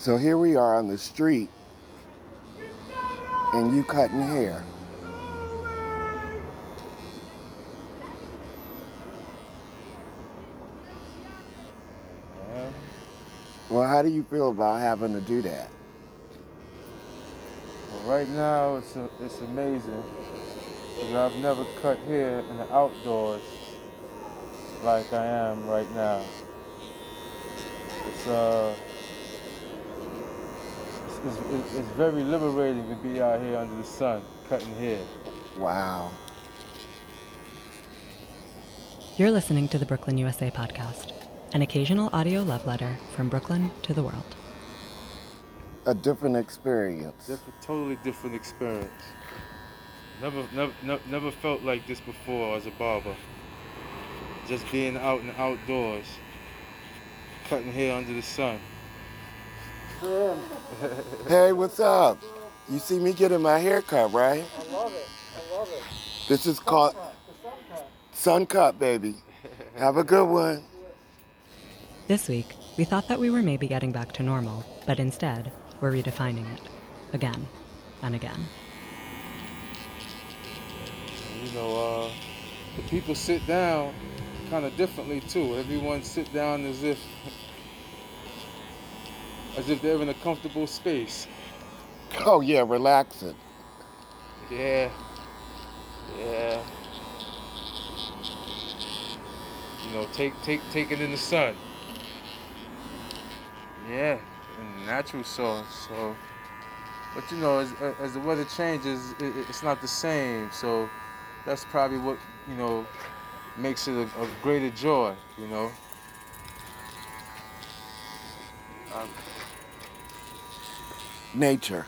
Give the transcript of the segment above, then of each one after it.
So here we are on the street, and you cutting hair. Well, how do you feel about having to do that? Well, right now, it's a, it's amazing. 'cause I've never cut hair in the outdoors like I am right now. It's uh, it's, it's, it's very liberating to be out here under the sun cutting hair. Wow. You're listening to the Brooklyn USA podcast, an occasional audio love letter from Brooklyn to the world. A different experience. Different, totally different experience. Never, never, never, never felt like this before as a barber. Just being out in the outdoors, cutting hair under the sun. Hey, what's up? You see me getting my hair cut, right? I love it. I love it. This is called sun cut, baby. Have a good one. This week, we thought that we were maybe getting back to normal, but instead, we're redefining it again and again. You know, uh, the people sit down kind of differently too. Everyone sit down as if, as if they're in a comfortable space. Oh yeah, relaxing. Yeah. Yeah. You know, take take take it in the sun. Yeah, in natural sun. So, but you know, as as the weather changes, it, it's not the same. So, that's probably what you know makes it a, a greater joy. You know. Um, Nature.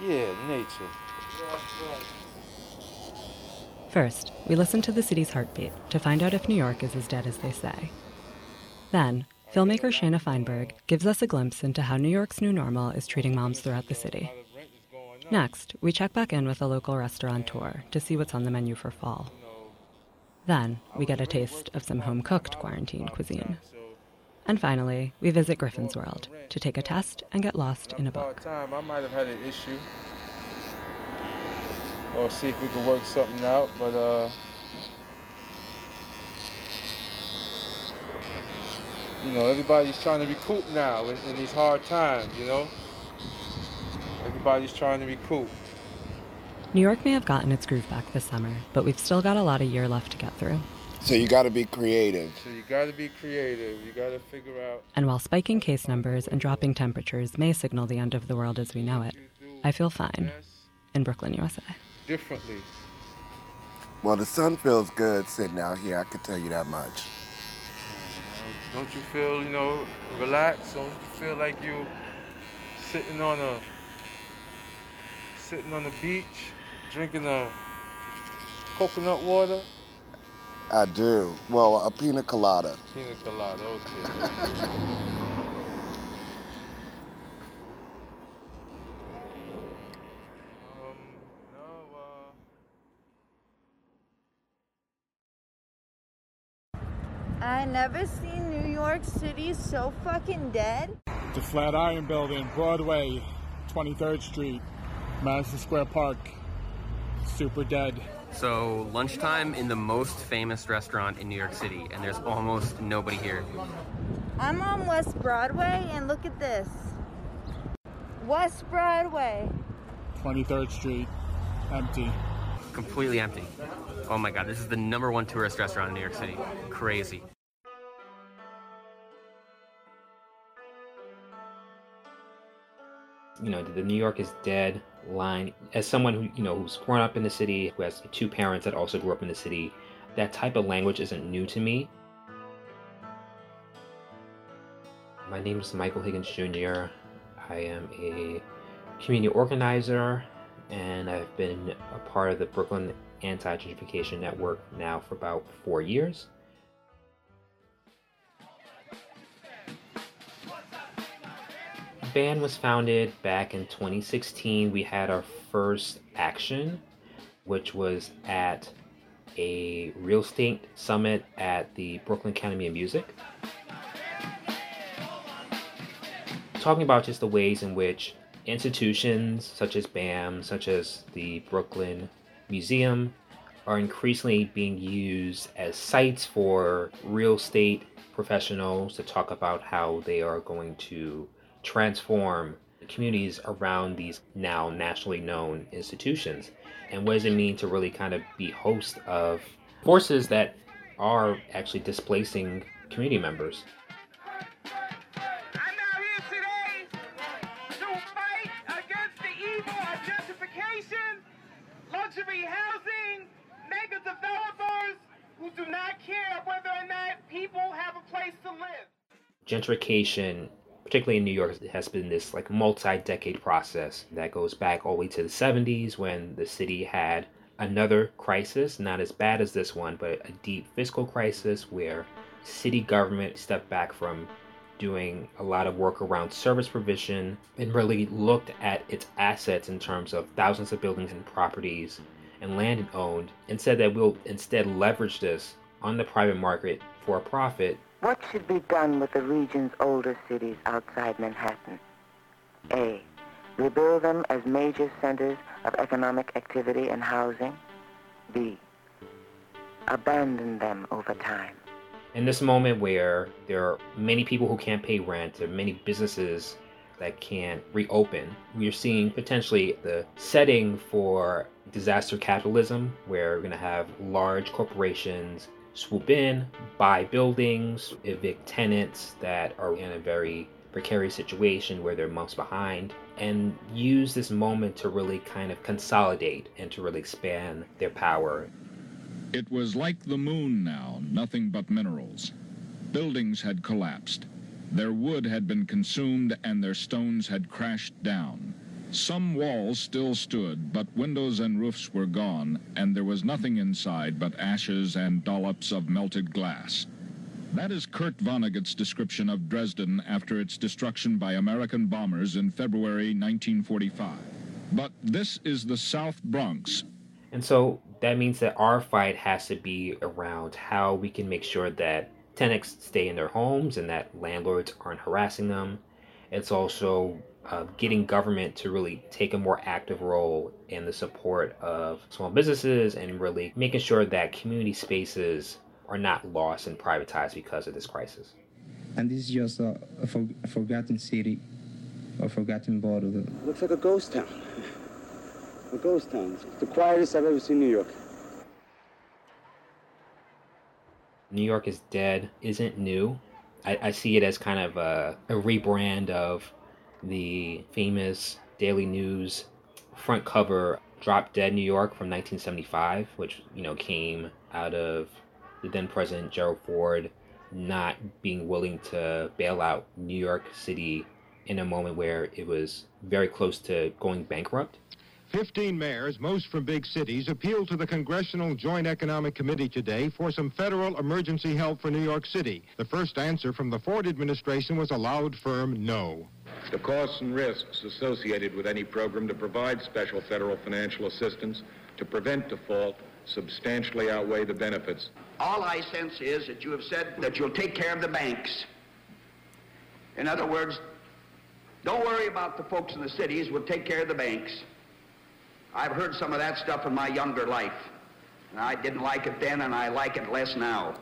yeah, nature. First, we listen to the city's heartbeat to find out if New York is as dead as they say. Then, filmmaker Shana Feinberg gives us a glimpse into how New York's new normal is treating moms throughout the city. Next, we check back in with a local restaurateur to see what's on the menu for fall. Then, we get a taste of some home cooked quarantine cuisine. And finally, we visit Griffin's World to take a test and get lost in a book. Time, I might have had an issue. Or see if we could work something out, but uh you know, everybody's trying to recoup now in, in these hard times, you know? Everybody's trying to recoup. New York may have gotten its groove back this summer, but we've still got a lot of year left to get through. So you got to be creative. So you gotta be creative. You gotta figure out And while spiking case numbers and dropping temperatures may signal the end of the world as we know it, I feel fine in Brooklyn, USA. differently. Well, the sun feels good sitting out here. I can tell you that much. Don't you feel, you know, relaxed? Don't you feel like you sitting on a sitting on the beach, drinking a coconut water? I do. Well, a pina colada. Pina colada, okay. um, no, uh, I never seen New York City so fucking dead. The Flatiron Building, Broadway, 23rd Street, Madison Square Park. Super dead. So lunchtime in the most famous restaurant in New York City, and there's almost nobody here. I'm on West Broadway and look at this. West Broadway. 23rd Street, empty. Completely empty. Oh my god, this is the number one tourist restaurant in New York City. Crazy. you know the New York is dead line. As someone who you know who's grown up in the city, who has two parents that also grew up in the city, that type of language isn't new to me. My name is Michael Higgins Jr. I am a community organizer, and I've been a part of the Brooklyn Anti-Gentrification Network now for about four years. Band was founded back in 2016. We had our first action, which was at a real estate summit at the Brooklyn Academy of Music. talking about just the ways in which institutions such as BAM, such as the Brooklyn Museum, are increasingly being used as sites for real estate professionals to talk about how they are going to transform communities around these now nationally known institutions. And what does it mean to really kind of be host of forces that are actually displacing community members? I'm not here today to fight against the evil of gentrification, luxury housing, mega developers who do not care whether or not people have a place to live. Gentrification, particularly in New York, has been this like multi-decade process that goes back all the way to the 70s when the city had another crisis, not as bad as this one, but a deep fiscal crisis where city government stepped back from doing a lot of work around service provision and really looked at its assets in terms of thousands of buildings and properties and land it owned and said that we'll instead leverage this on the private market for a profit. What should be done with the region's older cities outside Manhattan? A. Rebuild them as major centers of economic activity and housing. B. Abandon them over time in this moment where there are many people who can't pay rent, there are many businesses that can't reopen, we're seeing potentially the setting for disaster capitalism, where we're going to have large corporations swoop in, buy buildings, evict tenants that are in a very precarious situation where they're months behind, and use this moment to really kind of consolidate and to really expand their power. It was like the moon now, nothing but minerals. Buildings had collapsed. Their wood had been consumed and their stones had crashed down. Some walls still stood, but windows and roofs were gone, and there was nothing inside but ashes and dollops of melted glass. That is Kurt Vonnegut's description of Dresden after its destruction by American bombers in February 1945. But this is the South Bronx. And so that means that our fight has to be around how we can make sure that tenants stay in their homes and that landlords aren't harassing them. It's also uh, getting government to really take a more active role in the support of small businesses and really making sure that community spaces are not lost and privatized because of this crisis. And this is just a, a, for, a forgotten city, a forgotten border. Looks like a ghost town a ghost town. It's the quietest I've ever seen New York. New York is Dead isn't new. I, I see it as kind of a, a rebrand of the famous Daily News front cover Drop Dead New York from 1975, which, you know, came out of the then President Gerald Ford not being willing to bail out New York City in a moment where it was very close to going bankrupt. 15 mayors, most from big cities, appealed to the Congressional Joint Economic Committee today for some federal emergency help for New York City. The first answer from the Ford administration was a loud, firm no. The costs and risks associated with any program to provide special federal financial assistance to prevent default substantially outweigh the benefits. All I sense is that you have said that you'll take care of the banks. In other words, don't worry about the folks in the cities, we'll take care of the banks. I've heard some of that stuff in my younger life. And I didn't like it then, and I like it less now.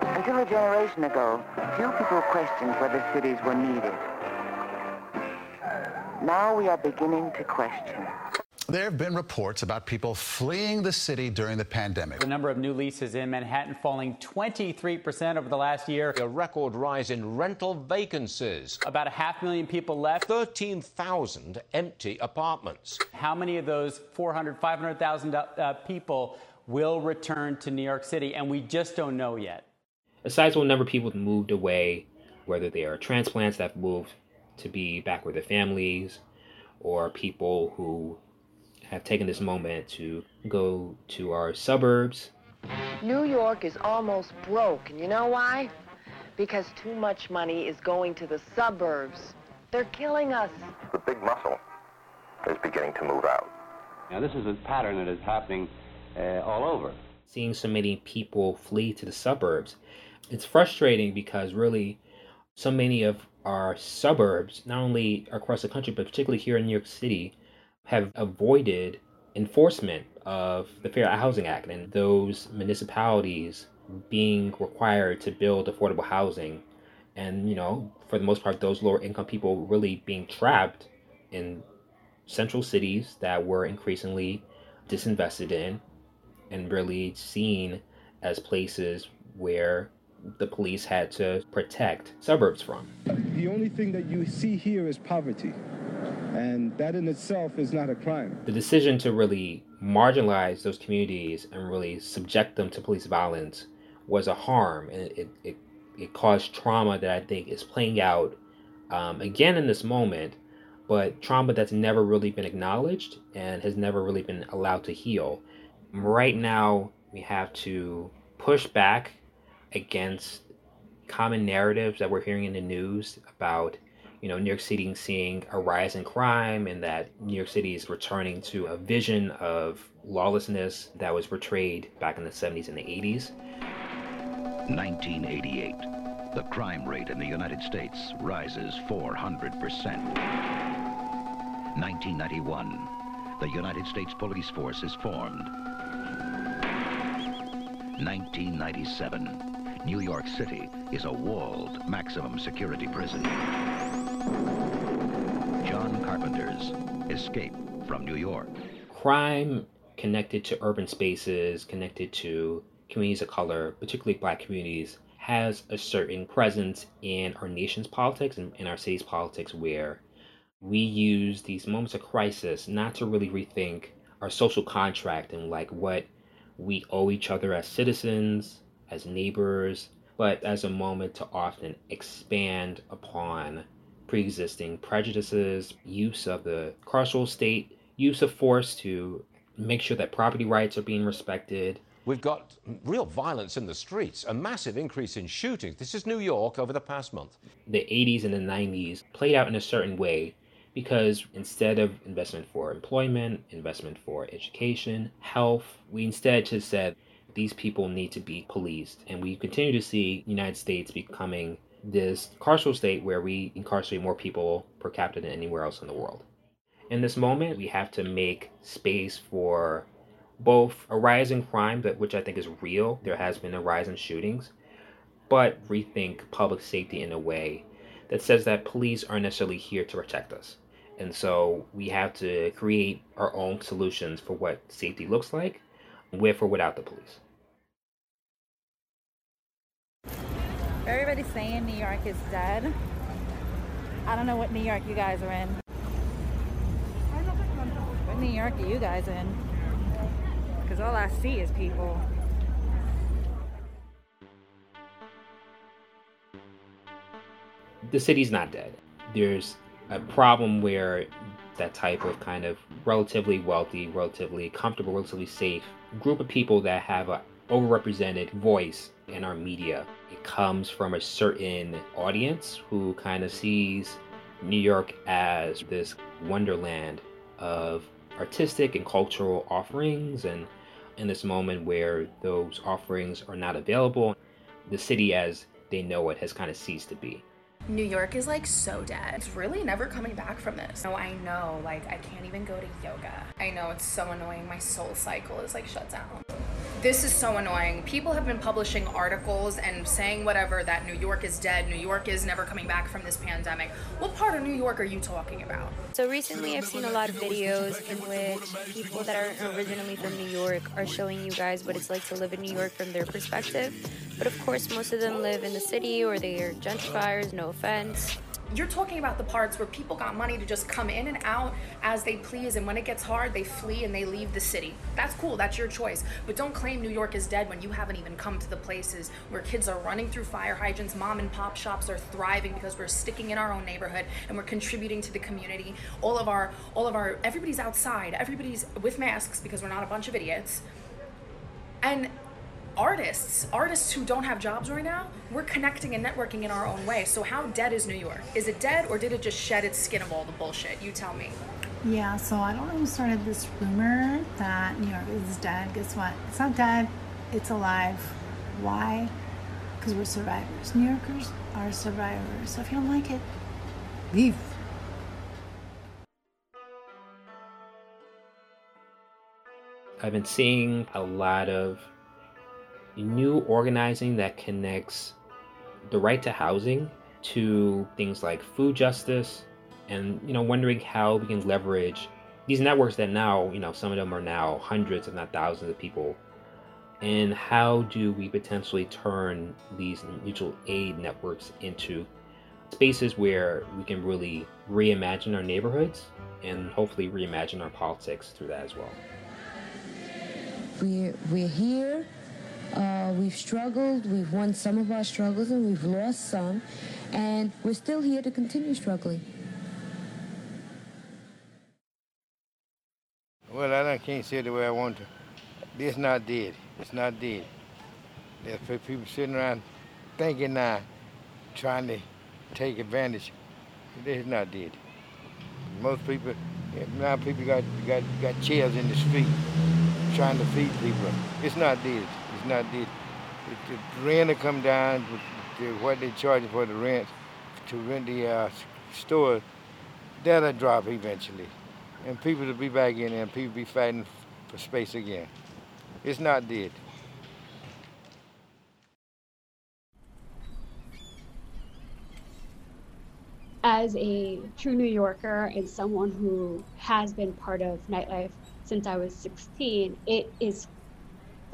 Until a generation ago, few people questioned whether cities were needed. Now we are beginning to question. There have been reports about people fleeing the city during the pandemic. The number of new leases in Manhattan falling 23% over the last year. A record rise in rental vacancies. About a half million people left. 13,000 empty apartments. How many of those 400, 500,000 uh, people will return to New York City? And we just don't know yet. A sizable number of people have moved away, whether they are transplants that have moved to be back with their families or people who have taken this moment to go to our suburbs. New York is almost broke, and you know why? Because too much money is going to the suburbs. They're killing us. The big muscle is beginning to move out. Now, this is a pattern that is happening uh, all over. Seeing so many people flee to the suburbs, it's frustrating because really so many of our suburbs, not only across the country, but particularly here in New York City, have avoided enforcement of the Fair Housing Act and those municipalities being required to build affordable housing. And, you know, for the most part, those lower income people really being trapped in central cities that were increasingly disinvested in and really seen as places where the police had to protect suburbs from. The only thing that you see here is poverty, and that in itself is not a crime. The decision to really marginalize those communities and really subject them to police violence was a harm, and it, it, it caused trauma that I think is playing out um, again in this moment, but trauma that's never really been acknowledged and has never really been allowed to heal. Right now, we have to push back against common narratives that we're hearing in the news about you know New York City seeing a rise in crime and that New York City is returning to a vision of lawlessness that was portrayed back in the 70s and the 80s. 1988. The crime rate in the United States rises 400%. 1991. The United States Police Force is formed. 1997. New York City is a walled maximum security prison. John Carpenter's Escape from New York. Crime connected to urban spaces, connected to communities of color, particularly black communities, has a certain presence in our nation's politics and in our city's politics where we use these moments of crisis not to really rethink our social contract and like what we owe each other as citizens, as neighbors, but as a moment to often expand upon pre existing prejudices, use of the carceral state, use of force to make sure that property rights are being respected. We've got real violence in the streets, a massive increase in shootings. This is New York over the past month. The 80s and the 90s played out in a certain way because instead of investment for employment, investment for education, health, we instead just said these people need to be policed. And we continue to see United States becoming this carceral state where we incarcerate more people per capita than anywhere else in the world. In this moment, we have to make space for both a rise in crime, that which I think is real. There has been a rise in shootings, but rethink public safety in a way that says that police aren't necessarily here to protect us. And so we have to create our own solutions for what safety looks like, with or without the police. Everybody's saying New York is dead. I don't know what New York you guys are in. What New York are you guys in? Because all I see is people. The city's not dead. There's a problem where that type of kind of relatively wealthy, relatively comfortable, relatively safe group of people that have a overrepresented voice in our media. It comes from a certain audience who kind of sees New York as this wonderland of artistic and cultural offerings and in this moment where those offerings are not available, the city as they know it has kind of ceased to be. New York is like so dead. It's really never coming back from this. No, I know, like I can't even go to yoga. I know it's so annoying. My SoulCycle is like shut down. This is so annoying. People have been publishing articles and saying whatever that New York is dead, New York is never coming back from this pandemic. What part of New York are you talking about? So recently I've seen a lot of videos in which people that are originally from New York are showing you guys what it's like to live in New York from their perspective. But of course, most of them live in the city or they are gentrifiers, no offense. You're talking about the parts where people got money to just come in and out as they please, and when it gets hard, they flee and they leave the city. That's cool, that's your choice. But don't claim New York is dead when you haven't even come to the places where kids are running through fire hydrants, mom and pop shops are thriving because we're sticking in our own neighborhood and we're contributing to the community. All of our, all of our, everybody's outside, everybody's with masks because we're not a bunch of idiots. And artists, artists who don't have jobs right now, we're connecting and networking in our own way. So how dead is New York? Is it dead or did it just shed its skin of all the bullshit? You tell me. Yeah, so I don't know who started this rumor that New York is dead. Guess what? It's not dead. It's alive. Why? Because we're survivors. New Yorkers are survivors. So if you don't like it, leave. I've been seeing a lot of new organizing that connects the right to housing to things like food justice and you know wondering how we can leverage these networks that now you know some of them are now hundreds if not thousands of people. And how do we potentially turn these mutual aid networks into spaces where we can really reimagine our neighborhoods and hopefully reimagine our politics through that as well? We're, we're here uh, we've struggled, we've won some of our struggles, and we've lost some, and we're still here to continue struggling. Well, I can't say it the way I want to. This not dead. It's not dead. There's people sitting around thinking now, trying to take advantage. It's not dead. Most people, now people got, got, got chairs in the street trying to feed people. It's not dead not the, the, the rent to come down, the, what they charge for the rent to rent the uh, store, that'll drop eventually. And people will be back in and people be fighting for space again. It's not dead. As a true New Yorker and someone who has been part of nightlife since I was 16, it is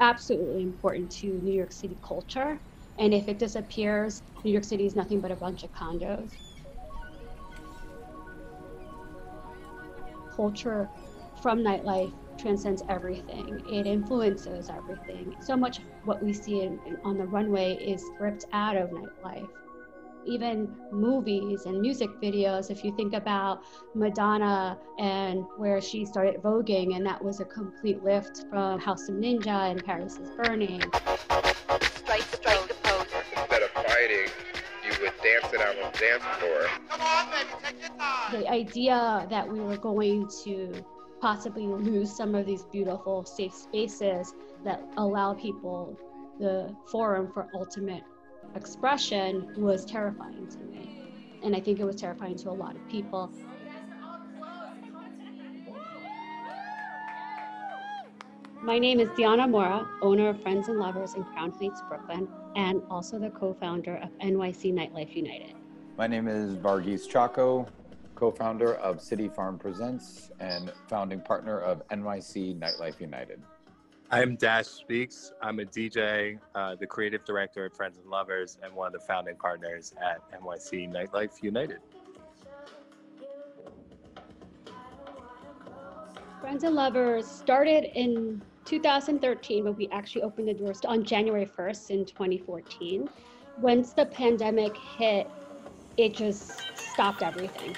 absolutely important to New York City culture. And if it disappears, New York City is nothing but a bunch of condos. Culture from nightlife transcends everything. It influences everything. So much of what we see in, on the runway is ripped out of nightlife even movies and music videos. If you think about Madonna and where she started voguing, and that was a complete lift from House of Ninja and Paris is Burning. Strike, strike the pose. Instead of fighting, you would dance it out on the dance floor. Come on, baby, take your time. The idea that we were going to possibly lose some of these beautiful safe spaces that allow people the forum for ultimate expression was terrifying to me. And I think it was terrifying to a lot of people. My name is Diana Mora, owner of Friends and Lovers in Crown Heights, Brooklyn, and also the co founder of NYC Nightlife United. My name is Varghese Chacko, co founder of City Farm Presents and founding partner of NYC Nightlife United. I'm Dash Speaks. I'm a DJ, uh, the creative director at Friends and Lovers, and one of the founding partners at NYC Nightlife United. Friends and Lovers started in 2013, but we actually opened the doors on January 1st in 2014. Once the pandemic hit, it just stopped everything.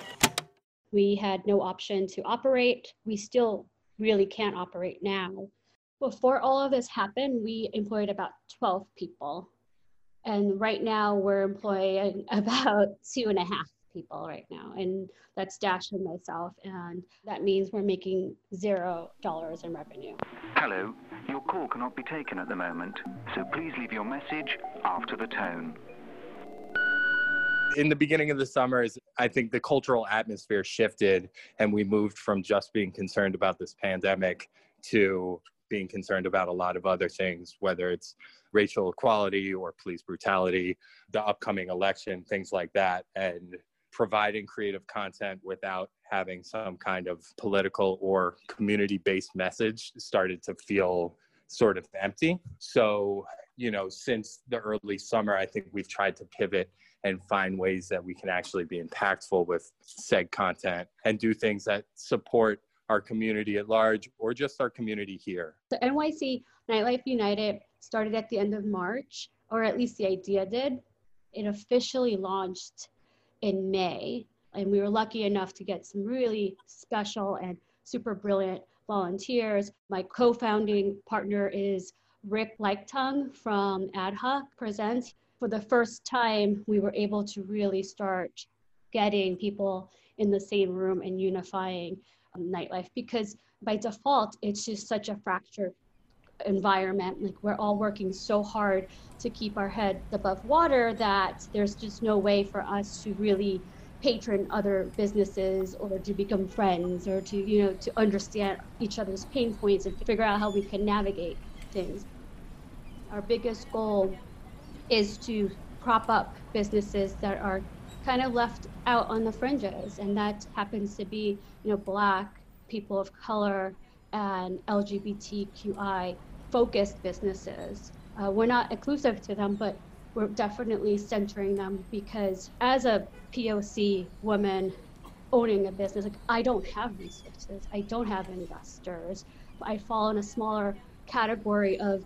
We had no option to operate. We still really can't operate now before all of this happened, we employed about 12 people. And right now we're employing about two and a half people right now. And that's Dash and myself. And that means we're making zero dollars in revenue. Hello, your call cannot be taken at the moment. So please leave your message after the tone. In the beginning of the summers, I think the cultural atmosphere shifted and we moved from just being concerned about this pandemic to being concerned about a lot of other things, whether it's racial equality or police brutality, the upcoming election, things like that, and providing creative content without having some kind of political or community based message started to feel sort of empty. So, you know, since the early summer, I think we've tried to pivot and find ways that we can actually be impactful with said content and do things that support our community at large or just our community here? The NYC Nightlife United started at the end of March, or at least the idea did. It officially launched in May, and we were lucky enough to get some really special and super brilliant volunteers. My co founding partner is Rick Liketong from Ad Hoc Presents. For the first time, we were able to really start getting people in the same room and unifying nightlife because by default it's just such a fractured environment. Like we're all working so hard to keep our head above water that there's just no way for us to really patron other businesses or to become friends or to you know to understand each other's pain points and figure out how we can navigate things. Our biggest goal is to prop up businesses that are kind of left out on the fringes. And that happens to be you know black people of color and lgbtqi focused businesses. Uh, we're not exclusive to them but we're definitely centering them because as a poc woman owning a business like i don't have resources. I don't have investors. I fall in a smaller category of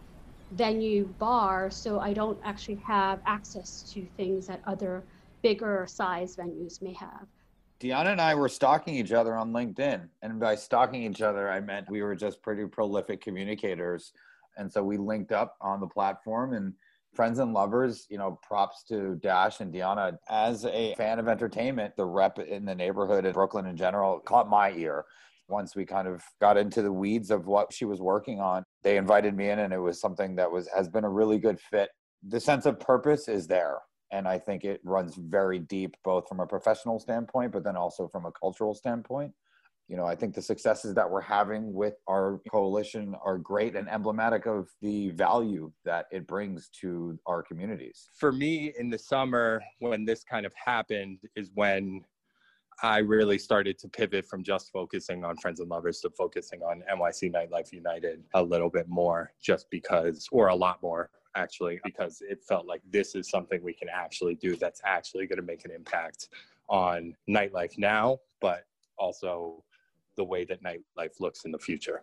venue bar so i don't actually have access to things that other bigger size venues may have Deanna and I were stalking each other on LinkedIn. And by stalking each other, I meant we were just pretty prolific communicators. And so we linked up on the platform and friends and lovers, you know, props to Dash and Deanna. As a fan of entertainment, the rep in the neighborhood in Brooklyn in general caught my ear. Once we kind of got into the weeds of what she was working on, they invited me in and it was something that was has been a really good fit. The sense of purpose is there and I think it runs very deep, both from a professional standpoint, but then also from a cultural standpoint. You know, I think the successes that we're having with our coalition are great and emblematic of the value that it brings to our communities. For me, in the summer, when this kind of happened, is when I really started to pivot from just focusing on Friends and Lovers to focusing on NYC Nightlife United a little bit more, just because, or a lot more, actually, because it felt like this is something we can actually do that's actually going to make an impact on nightlife now, but also the way that nightlife looks in the future.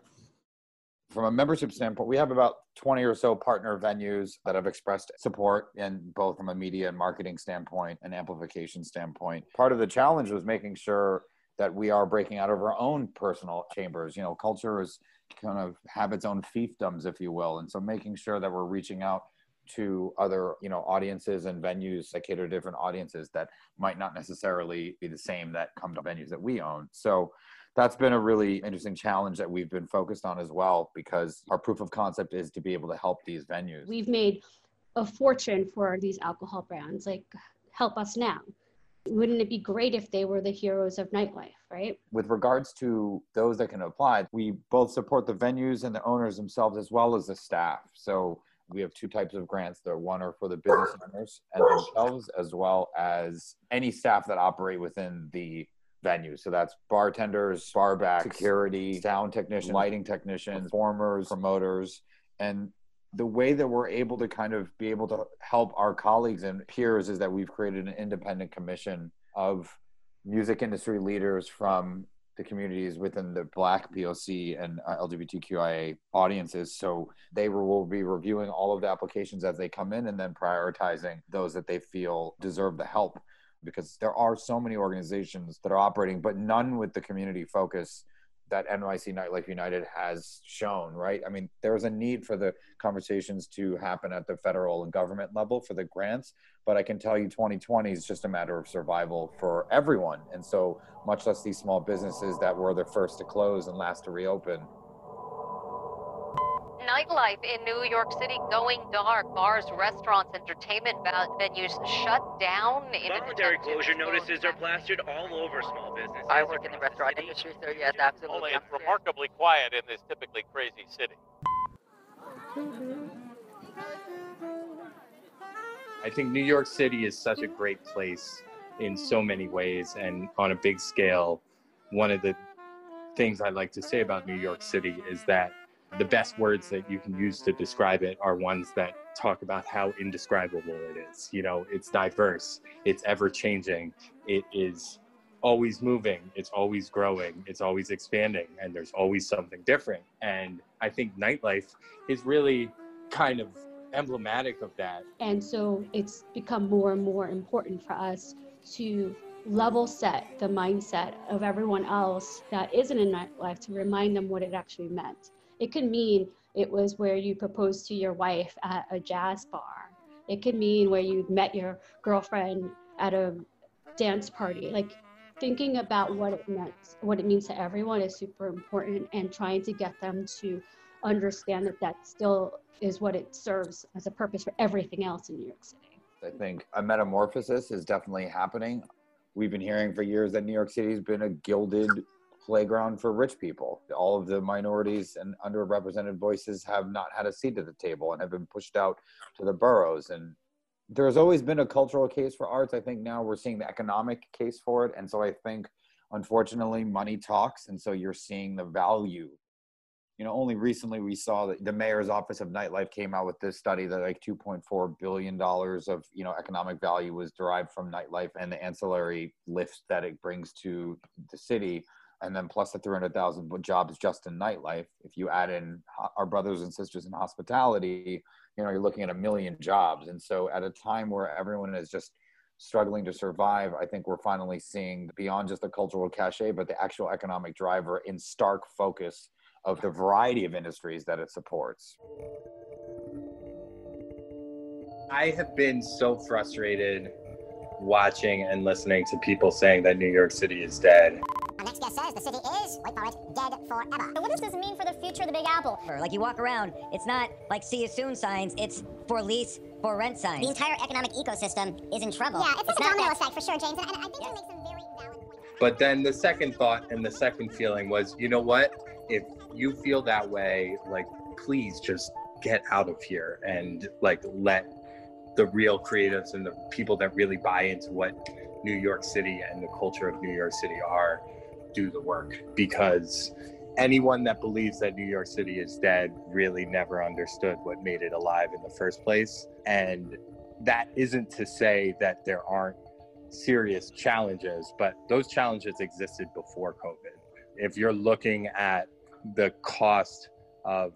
From a membership standpoint, we have about 20 or so partner venues that have expressed support in both from a media and marketing standpoint and amplification standpoint. Part of the challenge was making sure that we are breaking out of our own personal chambers. You know, culture is kind of have its own fiefdoms, if you will. And so making sure that we're reaching out to other, you know, audiences and venues that cater to different audiences that might not necessarily be the same that come to venues that we own. So that's been a really interesting challenge that we've been focused on as well because our proof of concept is to be able to help these venues. We've made a fortune for these alcohol brands. Like, help us now wouldn't it be great if they were the heroes of nightlife, right? With regards to those that can apply, we both support the venues and the owners themselves as well as the staff. So we have two types of grants. The one are for the business owners and themselves, as well as any staff that operate within the venue. So that's bartenders, barback, security, sound technicians, lighting technicians, performers, promoters, and the way that we're able to kind of be able to help our colleagues and peers is that we've created an independent commission of music industry leaders from the communities within the black poc and uh, lgbtqia audiences. So they will be reviewing all of the applications as they come in and then prioritizing those that they feel deserve the help. Because there are so many organizations that are operating but none with the community focus that NYC Nightlife United has shown, right? I mean, there's a need for the conversations to happen at the federal and government level for the grants, but I can tell you 2020 is just a matter of survival for everyone. And so, much less these small businesses that were the first to close and last to reopen nightlife in New York City going dark. Bars, restaurants, entertainment venues shut down. Voluntary closure notices are plastered all over small businesses. I work in the restaurant the industry, so yes, absolutely. Only it's remarkably quiet in this typically crazy city. I think New York City is such a great place in so many ways and on a big scale. One of the things I like to say about New York City is that the best words that you can use to describe it are ones that talk about how indescribable it is. You know, it's diverse, it's ever changing, it is always moving, it's always growing, it's always expanding, and there's always something different. And I think nightlife is really kind of emblematic of that. And so it's become more and more important for us to level set the mindset of everyone else that isn't in nightlife to remind them what it actually meant. It could mean it was where you proposed to your wife at a jazz bar. It could mean where you met your girlfriend at a dance party. Like thinking about what it meant, what it means to everyone is super important and trying to get them to understand that that still is what it serves as a purpose for everything else in New York City. I think a metamorphosis is definitely happening. We've been hearing for years that New York City has been a gilded playground for rich people. All of the minorities and underrepresented voices have not had a seat at the table and have been pushed out to the boroughs. And there's always been a cultural case for arts. I think now we're seeing the economic case for it. And so I think, unfortunately, money talks. And so you're seeing the value you know only recently we saw that the mayor's office of nightlife came out with this study that like 2.4 billion dollars of you know economic value was derived from nightlife and the ancillary lifts that it brings to the city and then plus the 300,000 jobs just in nightlife if you add in our brothers and sisters in hospitality you know you're looking at a million jobs and so at a time where everyone is just struggling to survive i think we're finally seeing beyond just the cultural cachet but the actual economic driver in stark focus of the variety of industries that it supports. I have been so frustrated watching and listening to people saying that New York City is dead. Our next guest says the city is, wait for it, dead forever. So what does this mean for the future of the Big Apple? Like you walk around, it's not like see you soon signs, it's for lease, for rent signs. The entire economic ecosystem is in trouble. Yeah, it's, it's like a domino effect for sure, James. And, and I think yes. you make some very valid points. But then the second thought and the second feeling was, you know what? If you feel that way, like please just get out of here and like let the real creatives and the people that really buy into what New York City and the culture of New York City are do the work because anyone that believes that New York City is dead really never understood what made it alive in the first place and that isn't to say that there aren't serious challenges but those challenges existed before covid if you're looking at the cost of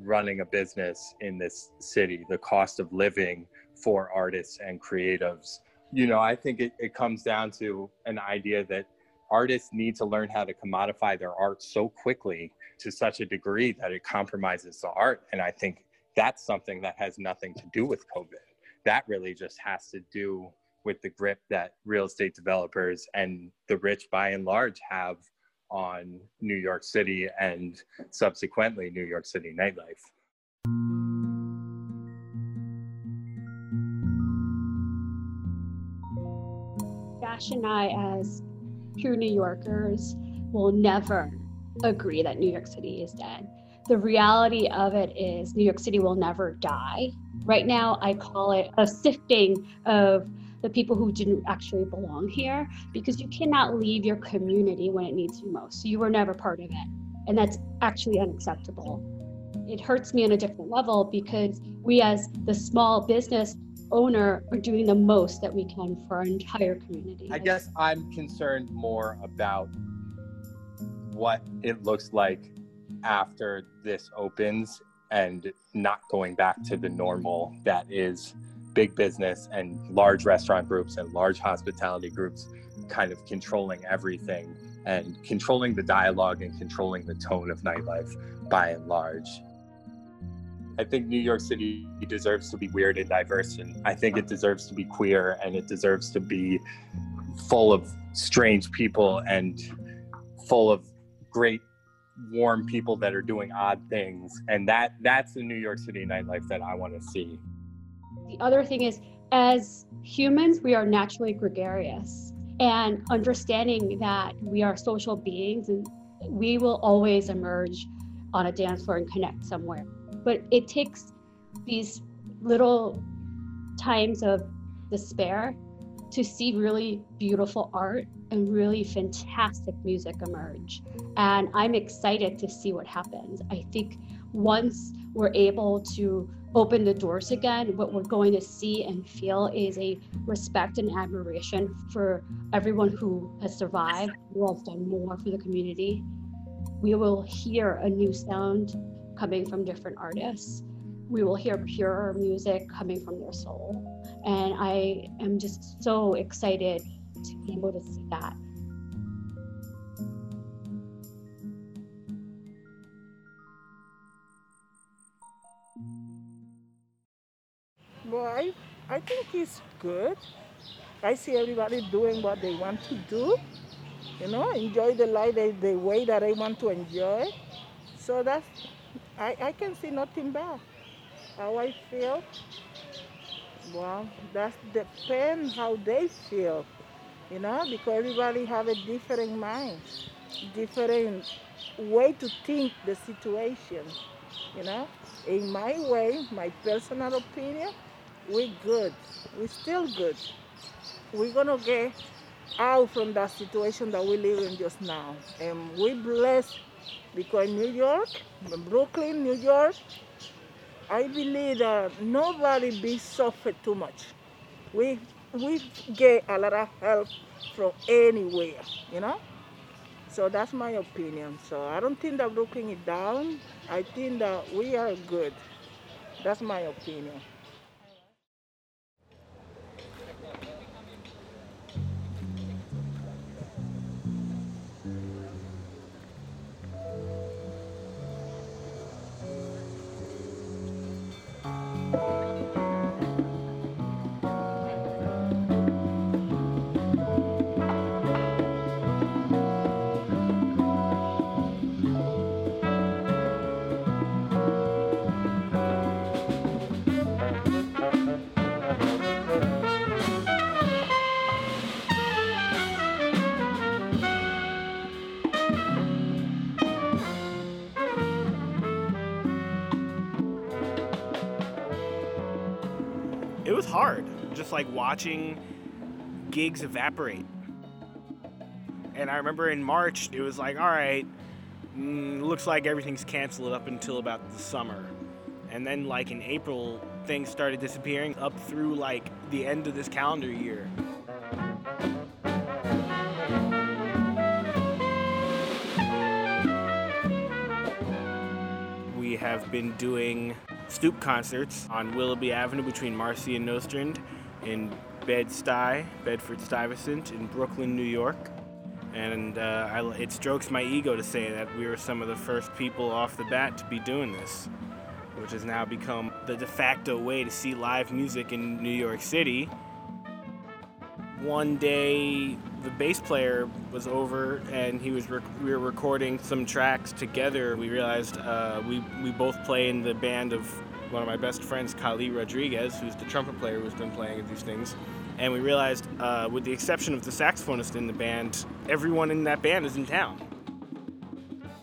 running a business in this city, the cost of living for artists and creatives. You know, I think it, it comes down to an idea that artists need to learn how to commodify their art so quickly to such a degree that it compromises the art. And I think that's something that has nothing to do with COVID. That really just has to do with the grip that real estate developers and the rich by and large have on New York City and subsequently New York City nightlife. Josh and I, as true New Yorkers, will never agree that New York City is dead. The reality of it is, New York City will never die. Right now, I call it a sifting of the people who didn't actually belong here because you cannot leave your community when it needs you most. You were never part of it. And that's actually unacceptable. It hurts me on a different level because we, as the small business owner, are doing the most that we can for our entire community. I guess I'm concerned more about what it looks like after this opens and not going back to the normal that is big business and large restaurant groups and large hospitality groups kind of controlling everything and controlling the dialogue and controlling the tone of nightlife by and large. I think New York City deserves to be weird and diverse, and I think it deserves to be queer and it deserves to be full of strange people and full of great warm people that are doing odd things and that that's the New York City nightlife that I want to see. The other thing is, as humans, we are naturally gregarious, and understanding that we are social beings and we will always emerge on a dance floor and connect somewhere. But it takes these little times of despair to see really beautiful art and really fantastic music emerge. And I'm excited to see what happens. I think once we're able to open the doors again, what we're going to see and feel is a respect and admiration for everyone who has survived, who has done more for the community. We will hear a new sound coming from different artists. Mm-hmm. We will hear pure music coming from their soul. And I am just so excited to be able to see that. Well, I, I think it's good. I see everybody doing what they want to do. You know, enjoy the life the, the way that they want to enjoy. So that's, I, I can see nothing bad. How I feel, well, that depends how they feel, you know, because everybody have a different mind, different way to think the situation, you know. In my way, my personal opinion, we're good. We're still good. We're gonna get out from that situation that we live in just now. And we blessed because New York, Brooklyn, New York, I believe that nobody be suffered too much. We we get a lot of help from anywhere, you know? So that's my opinion. So I don't think that Brooklyn is down. I think that we are good. That's my opinion. Like watching gigs evaporate. And I remember in March, it was like, all right, mm, looks like everything's canceled up until about the summer. And then, like in April, things started disappearing up through like the end of this calendar year. We have been doing stoop concerts on Willoughby Avenue between Marcy and Nostrand in Bed-Stuy, Bedford-Stuyvesant in Brooklyn, New York. And uh, I, it strokes my ego to say that we were some of the first people off the bat to be doing this, which has now become the de facto way to see live music in New York City. One day, the bass player was over and he was rec- we were recording some tracks together. We realized uh, we we both play in the band of one of my best friends, Kali Rodriguez, who's the trumpet player who's been playing at these things. And we realized, uh, with the exception of the saxophonist in the band, everyone in that band is in town.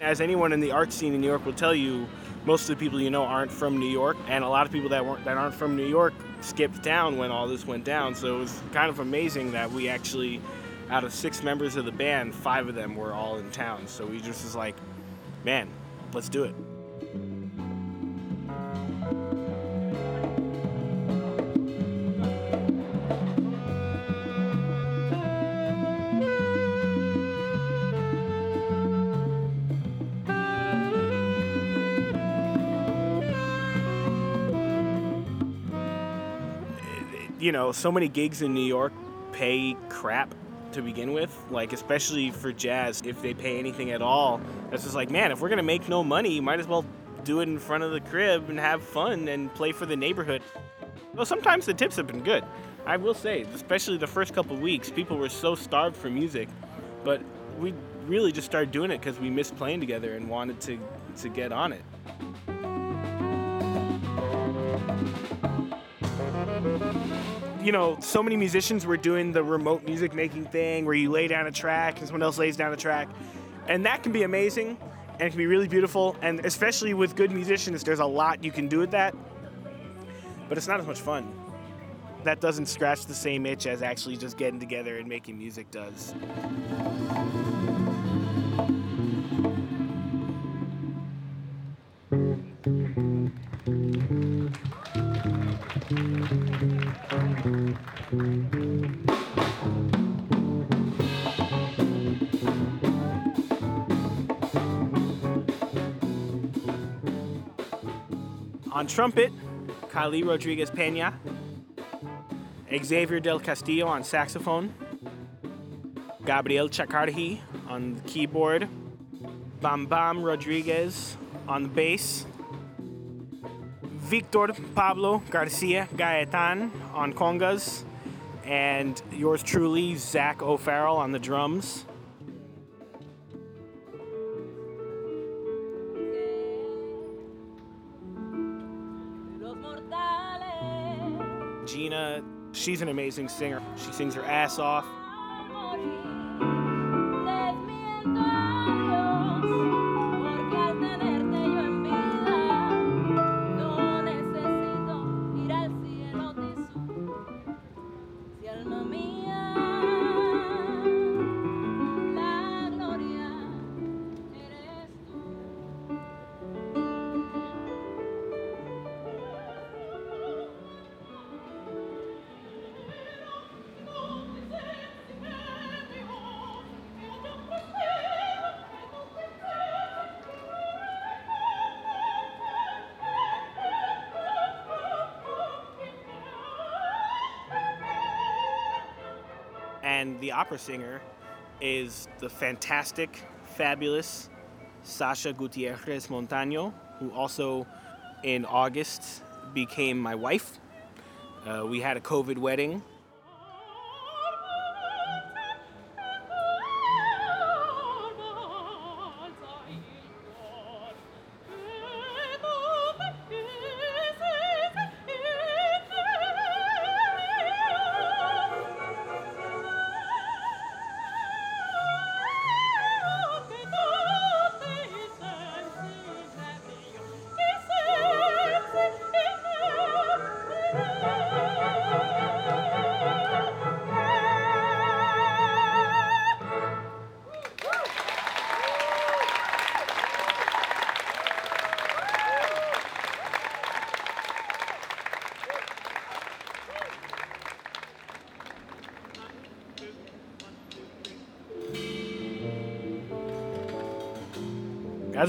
As anyone in the art scene in New York will tell you, most of the people you know aren't from New York, and a lot of people that weren't that aren't from New York skipped town when all this went down. So it was kind of amazing that we actually, out of six members of the band, five of them were all in town. So we just was like, man, let's do it. You know, so many gigs in New York pay crap to begin with, like especially for jazz, if they pay anything at all. It's just like, man, if we're gonna make no money, you might as well do it in front of the crib and have fun and play for the neighborhood. Well, sometimes the tips have been good. I will say, especially the first couple weeks, people were so starved for music, but we really just started doing it because we missed playing together and wanted to to get on it. You know, so many musicians were doing the remote music making thing where you lay down a track and someone else lays down a track. And that can be amazing and it can be really beautiful. And especially with good musicians, there's a lot you can do with that. But it's not as much fun. That doesn't scratch the same itch as actually just getting together and making music does. On trumpet, Kali Rodriguez Pena. Xavier Del Castillo on saxophone. Gabriel Chacarji on keyboard. Bam Bam Rodriguez on the bass. Victor Pablo Garcia Gaetan on congas, and yours truly, Zack O'Farrill on the drums. Gina, she's an amazing singer. She sings her ass off. The opera singer is the fantastic, fabulous Sasha Gutierrez Montaño, who also in August became my wife. Uh, we had a COVID wedding.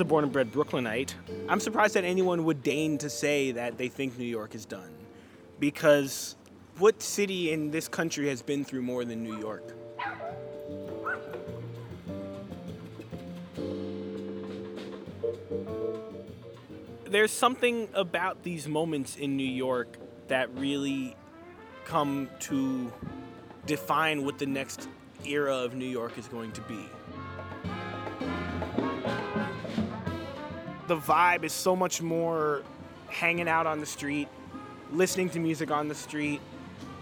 As a born and bred Brooklynite, I'm surprised that anyone would deign to say that they think New York is done. Because what city in this country has been through more than New York? There's something about these moments in New York that really come to define what the next era of New York is going to be. The vibe is so much more hanging out on the street, listening to music on the street,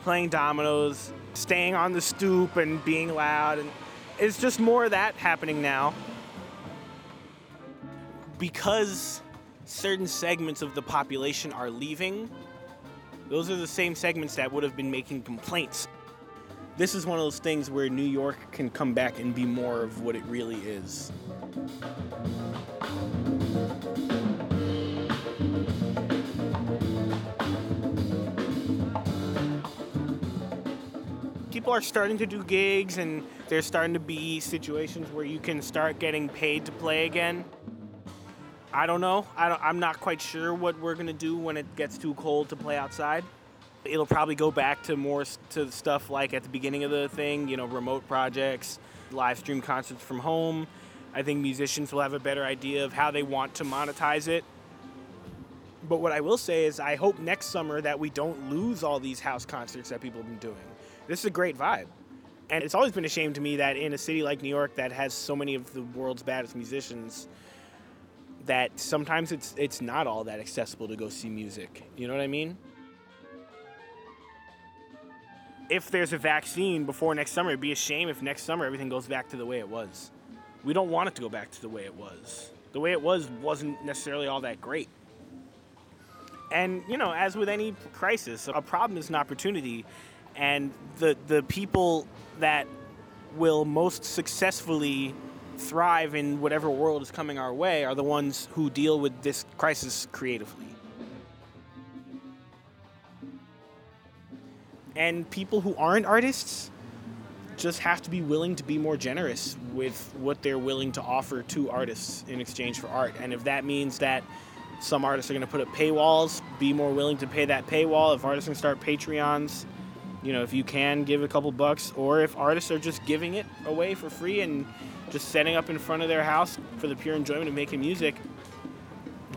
playing dominoes, staying on the stoop and being loud and it's just more of that happening now. Because certain segments of the population are leaving, those are the same segments that would have been making complaints. This is one of those things where New York can come back and be more of what it really is. People are starting to do gigs and there's starting to be situations where you can start getting paid to play again. I don't know. I am not quite sure what we're going to do when it gets too cold to play outside. It'll probably go back to more to stuff like at the beginning of the thing, you know, remote projects, live stream concerts from home. I think musicians will have a better idea of how they want to monetize it. But what I will say is, I hope next summer that we don't lose all these house concerts that people have been doing this is a great vibe. And it's always been a shame to me that in a city like New York that has so many of the world's baddest musicians, that sometimes it's it's not all that accessible to go see music. You know what I mean? If there's a vaccine before next summer, it'd be a shame if next summer everything goes back to the way it was. We don't want it to go back to the way it was. The way it was wasn't necessarily all that great. And, you know, as with any crisis, a problem is an opportunity and the the people that will most successfully thrive in whatever world is coming our way are the ones who deal with this crisis creatively. And people who aren't artists just have to be willing to be more generous with what they're willing to offer to artists in exchange for art. And if that means that some artists are going to put up paywalls, be more willing to pay that paywall. If artists can start Patreons, you know, if you can give a couple bucks, or if artists are just giving it away for free and just setting up in front of their house for the pure enjoyment of making music,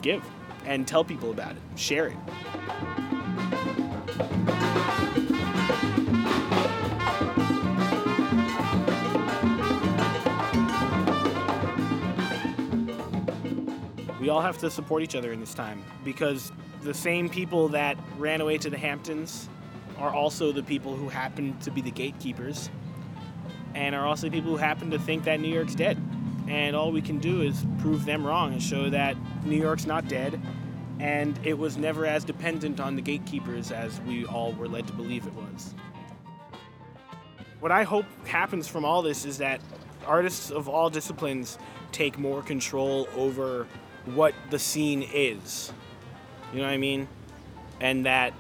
give and tell people about it, share it. We all have to support each other in this time because the same people that ran away to the Hamptons are also the people who happen to be the gatekeepers and are also the people who happen to think that New York's dead. And all we can do is prove them wrong and show that New York's not dead and it was never as dependent on the gatekeepers as we all were led to believe it was. What I hope happens from all this is that artists of all disciplines take more control over what the scene is. You know what I mean? And that,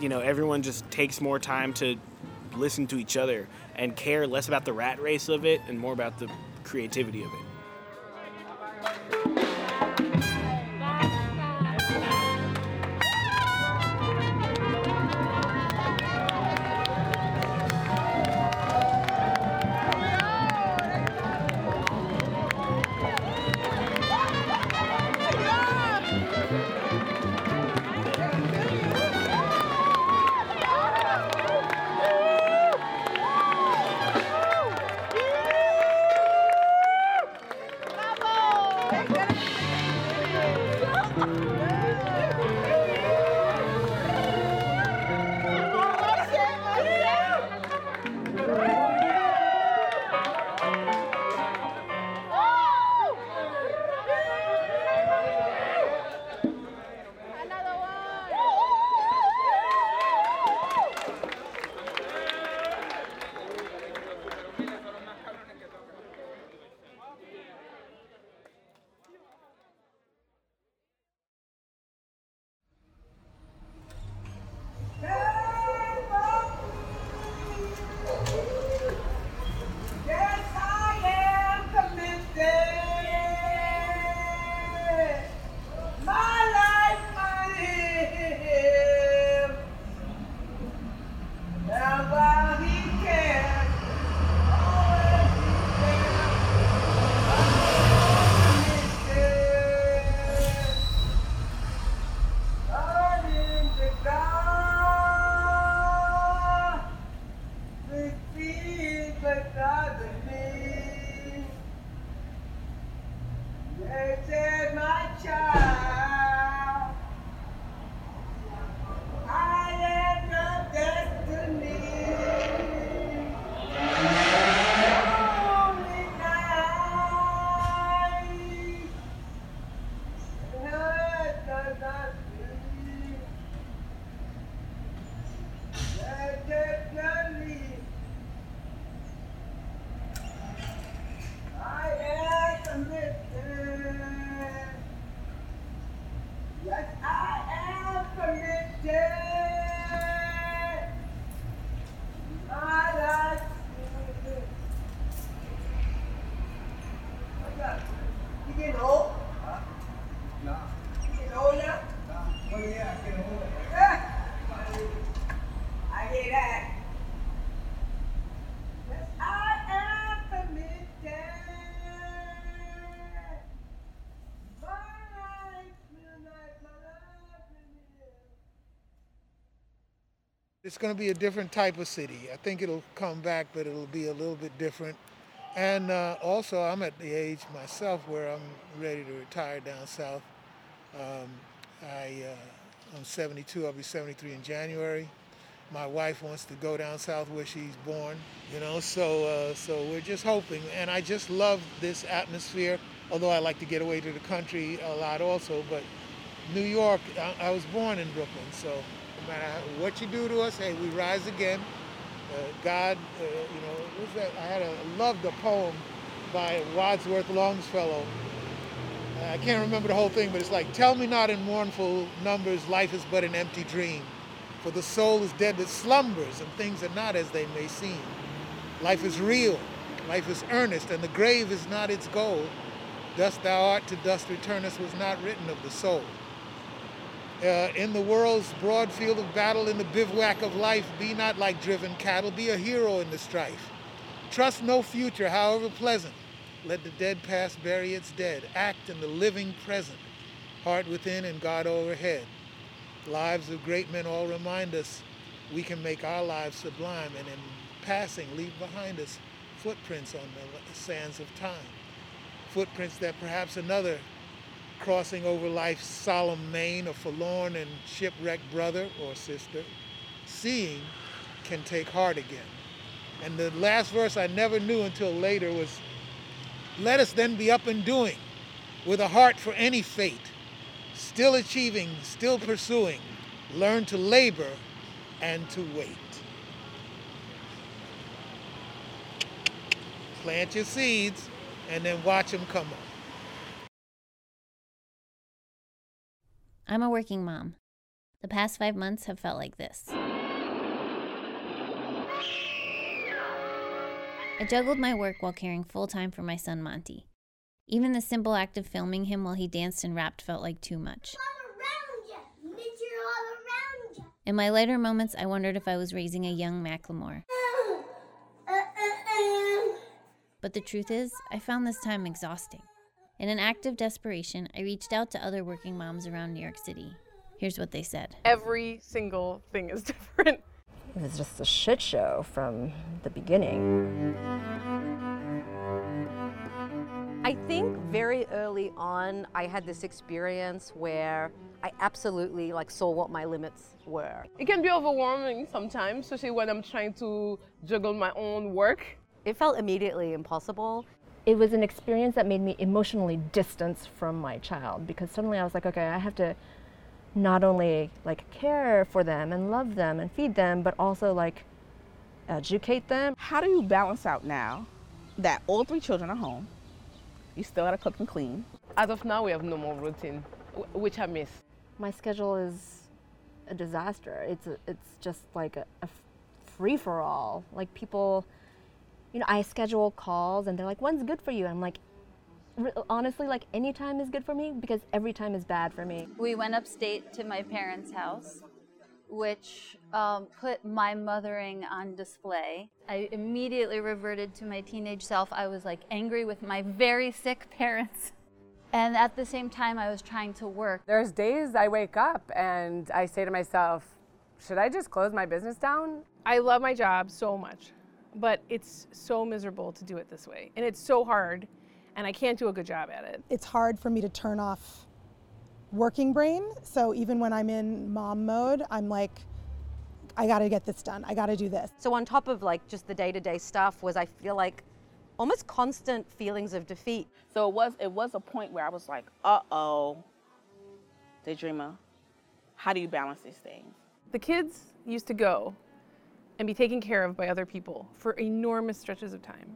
you know, everyone just takes more time to listen to each other and care less about the rat race of it and more about the creativity of it. It's going to be a different type of city. I think it'll come back, but it'll be a little bit different. And uh, also, I'm at the age myself where I'm ready to retire down south. Um, I, uh, I'm 72. I'll be 73 in January. My wife wants to go down south where she's born, you know. So, uh, so we're just hoping. And I just love this atmosphere. Although I like to get away to the country a lot also, but New York. I, I was born in Brooklyn, so matter what you do to us, hey, we rise again. Uh, God, uh, you know, what's that? I had a loved a poem by Wadsworth Longfellow. Uh, I can't remember the whole thing, but it's like, "Tell me not in mournful numbers, life is but an empty dream, for the soul is dead that slumbers, and things are not as they may seem. Life is real, life is earnest, and the grave is not its goal. Dust thou art, to dust returnest was not written of the soul." Uh, in the world's broad field of battle, in the bivouac of life, be not like driven cattle, be a hero in the strife. Trust no future, however pleasant. Let the dead past bury its dead. Act in the living present, heart within and God overhead. Lives of great men all remind us we can make our lives sublime and in passing leave behind us footprints on the sands of time. Footprints that perhaps another crossing over life's solemn main, a forlorn and shipwrecked brother or sister seeing can take heart again. And the last verse I never knew until later was, Let us then be up and doing, with a heart for any fate, still achieving, still pursuing, learn to labor and to wait. Plant your seeds and then watch them come up. I'm a working mom. The past five months have felt like this. I juggled my work while caring full time for my son Monty. Even the simple act of filming him while he danced and rapped felt like too much. In my lighter moments, I wondered if I was raising a young Macklemore. But the truth is, I found this time exhausting. In an act of desperation, I reached out to other working moms around New York City. Here's what they said Every single thing is different. It was just a shit show from the beginning. I think very early on, I had this experience where I absolutely like saw what my limits were. It can be overwhelming sometimes, especially when I'm trying to juggle my own work. It felt immediately impossible. It was an experience that made me emotionally distance from my child because suddenly I was like, okay, I have to not only like care for them and love them and feed them, but also like educate them. How do you balance out now that all three children are home? You still gotta cook and clean. As of now, we have no more routine, which I miss. My schedule is a disaster. It's a, it's just like a, a free for all. Like people, you know, I schedule calls and they're like, "When's good for you?" I'm like, honestly, like any time is good for me because every time is bad for me. We went upstate to my parents' house, which um, put my mothering on display. I immediately reverted to my teenage self. I was like angry with my very sick parents. And at the same time, I was trying to work. There's days I wake up and I say to myself, should I just close my business down? I love my job so much, but it's so miserable to do it this way. And it's so hard, and I can't do a good job at it. It's hard for me to turn off working brain. So even when I'm in mom mode, I'm like, I gotta get this done. I gotta do this. So on top of like just the day-to-day stuff was I feel like almost constant feelings of defeat. So it was it was a point where I was like, uh oh, Daydreamer, how do you balance these things? The kids used to go and be taken care of by other people for enormous stretches of time,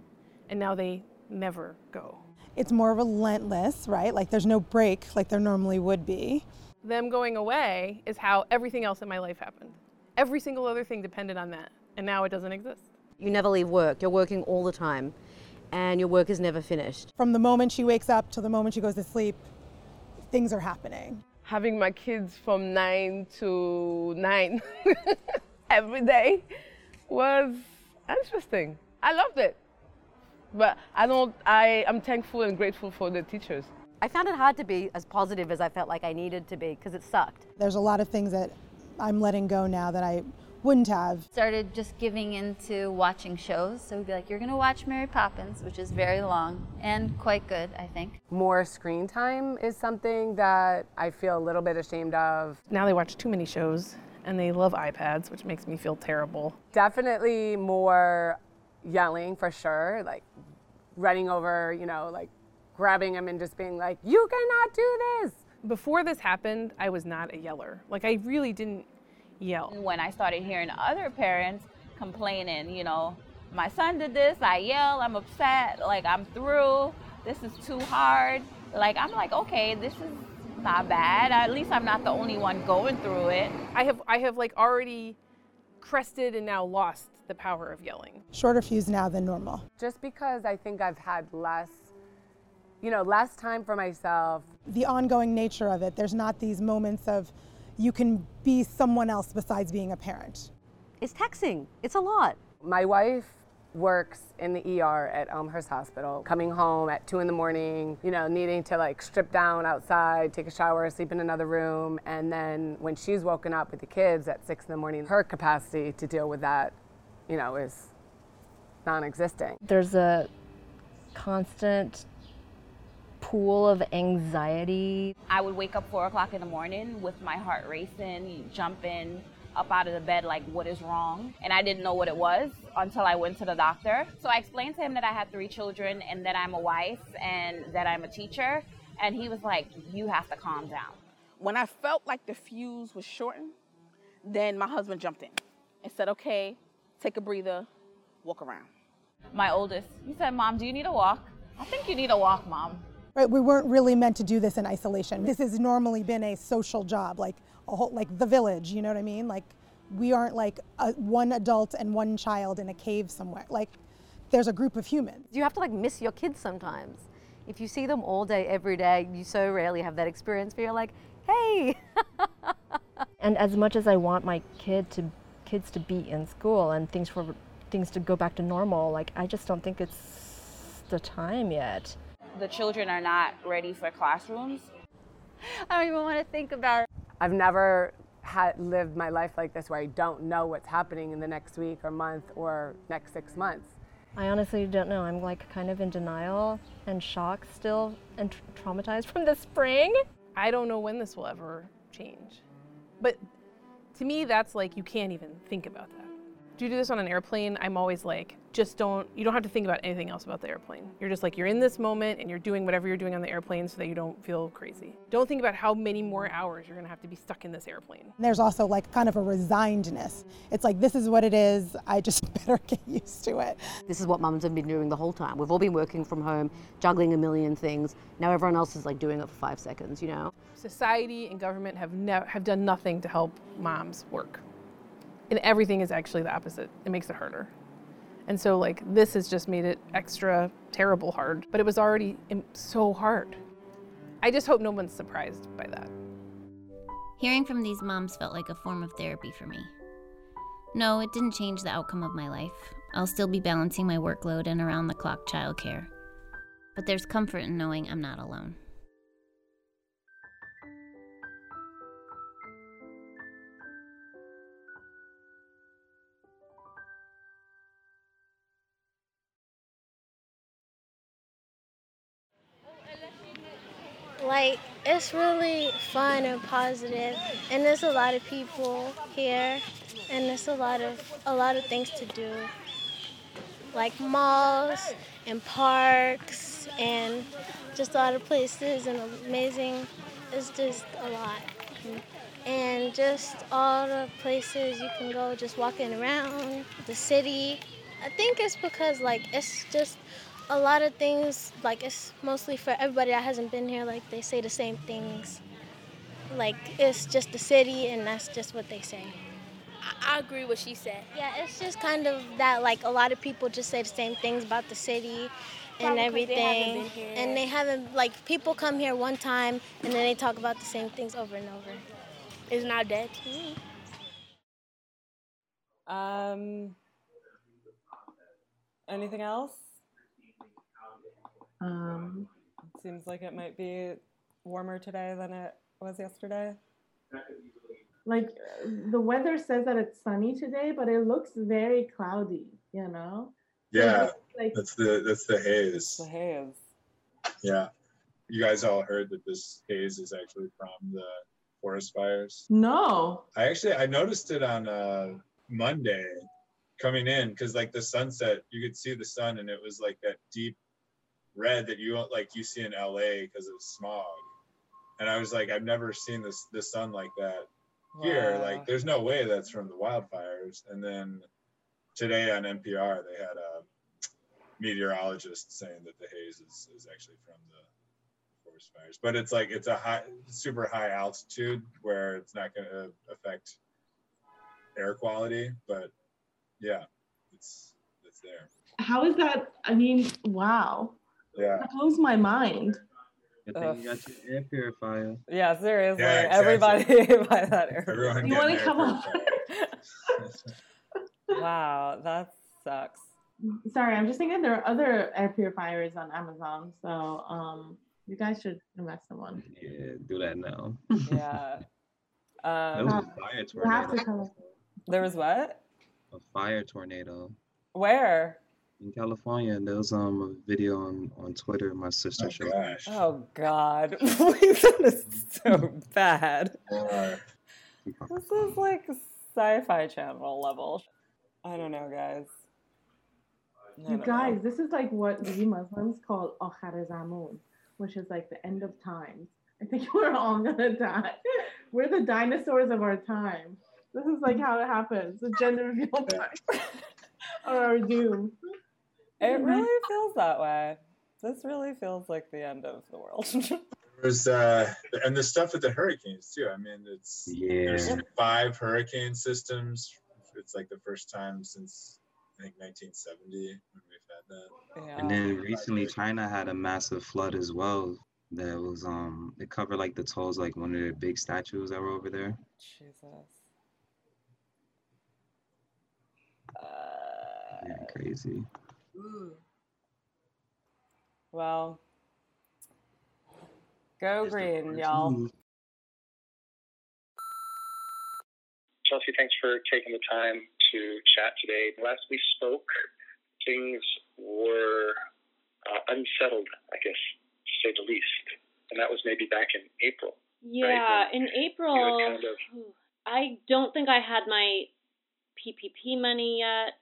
and now they never go. It's more relentless, right? Like there's no break like there normally would be. Them going away is how everything else in my life happened. Every single other thing depended on that, and now it doesn't exist. You never leave work. You're working all the time, and your work is never finished. From the moment she wakes up to the moment she goes to sleep, things are happening. Having my kids from nine to nine every day was interesting. I loved it. But I don't, I, I'm thankful and grateful for the teachers. I found it hard to be as positive as I felt like I needed to be because it sucked. There's a lot of things that I'm letting go now that I wouldn't have. Started just giving into watching shows. So we'd be like, you're gonna watch Mary Poppins, which is very long and quite good, I think. More screen time is something that I feel a little bit ashamed of. Now they watch too many shows and they love iPads, which makes me feel terrible. Definitely more yelling for sure, like running over, you know, like grabbing him and just being like, you cannot do this. Before this happened, I was not a yeller. Like, I really didn't yell. When I started hearing other parents complaining, you know, my son did this, I yell, I'm upset, like I'm through, this is too hard. Like, I'm like, okay, this is not bad. At least I'm not the only one going through it. I have, I have like already crested and now lost the power of yelling. Shorter fuse now than normal. Just because I think I've had less, you know, less time for myself. The ongoing nature of it, there's not these moments of you can be someone else besides being a parent. It's taxing. It's a lot. My wife works in the ER at Elmhurst Hospital, coming home at two in the morning, you know, needing to like strip down outside, take a shower, sleep in another room. And then when she's woken up with the kids at six in the morning, her capacity to deal with that, you know, is non existent. There's a constant pool of anxiety. I would wake up four o'clock in the morning with my heart racing, jumping, up out of the bed like, what is wrong? And I didn't know what it was until I went to the doctor. So I explained to him that I had three children and that I'm a wife and that I'm a teacher. And he was like, you have to calm down. When I felt like the fuse was shortened, then my husband jumped in and said, okay, take a breather, walk around. My oldest, he said, Mom, do you need a walk? I think you need a walk, Mom. Right, we weren't really meant to do this in isolation. This has normally been a social job, like a whole, like the village. You know what I mean? Like we aren't like a, one adult and one child in a cave somewhere. Like there's a group of humans. You have to like miss your kids sometimes. If you see them all day, every day, you so rarely have that experience where you're like, hey. and as much as I want my kid to kids to be in school and things for things to go back to normal, like I just don't think it's the time yet. The children are not ready for classrooms. I don't even want to think about it. I've never had lived my life like this where I don't know what's happening in the next week or month or next six months. I honestly don't know. I'm like kind of in denial and shock still and tra- traumatized from the spring. I don't know when this will ever change. But to me, that's like you can't even think about that. Do you do this on an airplane? I'm always like, just don't, you don't have to think about anything else about the airplane. You're just like, you're in this moment and you're doing whatever you're doing on the airplane so that you don't feel crazy. Don't think about how many more hours you're gonna have to be stuck in this airplane. There's also like kind of a resignedness. It's like, this is what it is. I just better get used to it. This is what mums have been doing the whole time. We've all been working from home, juggling a million things. Now everyone else is like doing it for five seconds, you know? Society and government have, nev- have done nothing to help moms work. And everything is actually the opposite. It makes it harder. And so, like, this has just made it extra terrible hard, but it was already so hard. I just hope no one's surprised by that. Hearing from these moms felt like a form of therapy for me. No, it didn't change the outcome of my life. I'll still be balancing my workload and around the clock childcare. But there's comfort in knowing I'm not alone. Like, it's really fun and positive, and there's a lot of people here, and there's a lot of a lot of things to do, like malls and parks, and just a lot of places and amazing. It's just a lot, and just all the places you can go, just walking around the city. I think it's because like it's just a lot of things like it's mostly for everybody that hasn't been here like they say the same things like it's just the city and that's just what they say I, I agree what she said. yeah it's just kind of that like a lot of people just say the same things about the city and Probably 'cause everything been here. and they haven't like people come here one time and then they talk about the same things over and over It's not dead. Um, anything else? Um, It seems like it might be warmer today than it was yesterday. like the weather says that it's sunny today, but it looks very cloudy, you know? Yeah, it's like that's the that's the haze. The haze. Yeah, you guys all heard that this haze is actually from the forest fires. no. I actually I noticed it on uh, Monday coming in because like the sunset, you could see the sun and it was like that deep red that you like you see in LA because of smog. And I was like, I've never seen this the sun like that here. Wow. Like, there's no way that's from the wildfires. And then today on NPR, they had a meteorologist saying that the haze is, is actually from the forest fires. But it's like it's a high, super high altitude where it's not going to uh, affect air quality. But yeah, it's it's there. How is that? I mean, wow. Yeah. That blows my mind. Good thing you got your air purifier. Yeah, seriously. Yeah, exactly. Everybody buy that air. Everyone You want to come up? Wow, that sucks. Sorry, I'm just thinking there are other air purifiers on Amazon, so um, you guys should invest in one. Yeah, do that now. Yeah. There was Um, a fire You have to tornado. come. there was what? A fire tornado Where? In California. There was um a video on, on Twitter. My sister showed me. Oh God, that is so bad. This is like sci-fi channel level. I don't know, guys. You don't know. guys, this is like what we Muslims call Akhir Zaman, which is like the end of times. I think we're all gonna die. We're the dinosaurs of our time. This is like how it happens. The gender reveal party or our doom. It really feels that way. This really feels like the end of the world. There's uh, and the stuff with the hurricanes too. I mean, it's there's Yeah. five hurricane systems. It's like the first time since I think 1970 when we've had that. Yeah. And then recently, China had a massive flood as well. That was um, it covered like the toes, like one of the big statues that were over there. Jesus. Yeah, crazy. Well, go green, y'all. Chelsea, thanks for taking the time to chat today. Last we spoke, things were uh, unsettled, I guess, to say the least. And that was maybe back in April. Yeah, When in April, you had kind of I don't think I had my PPP money yet.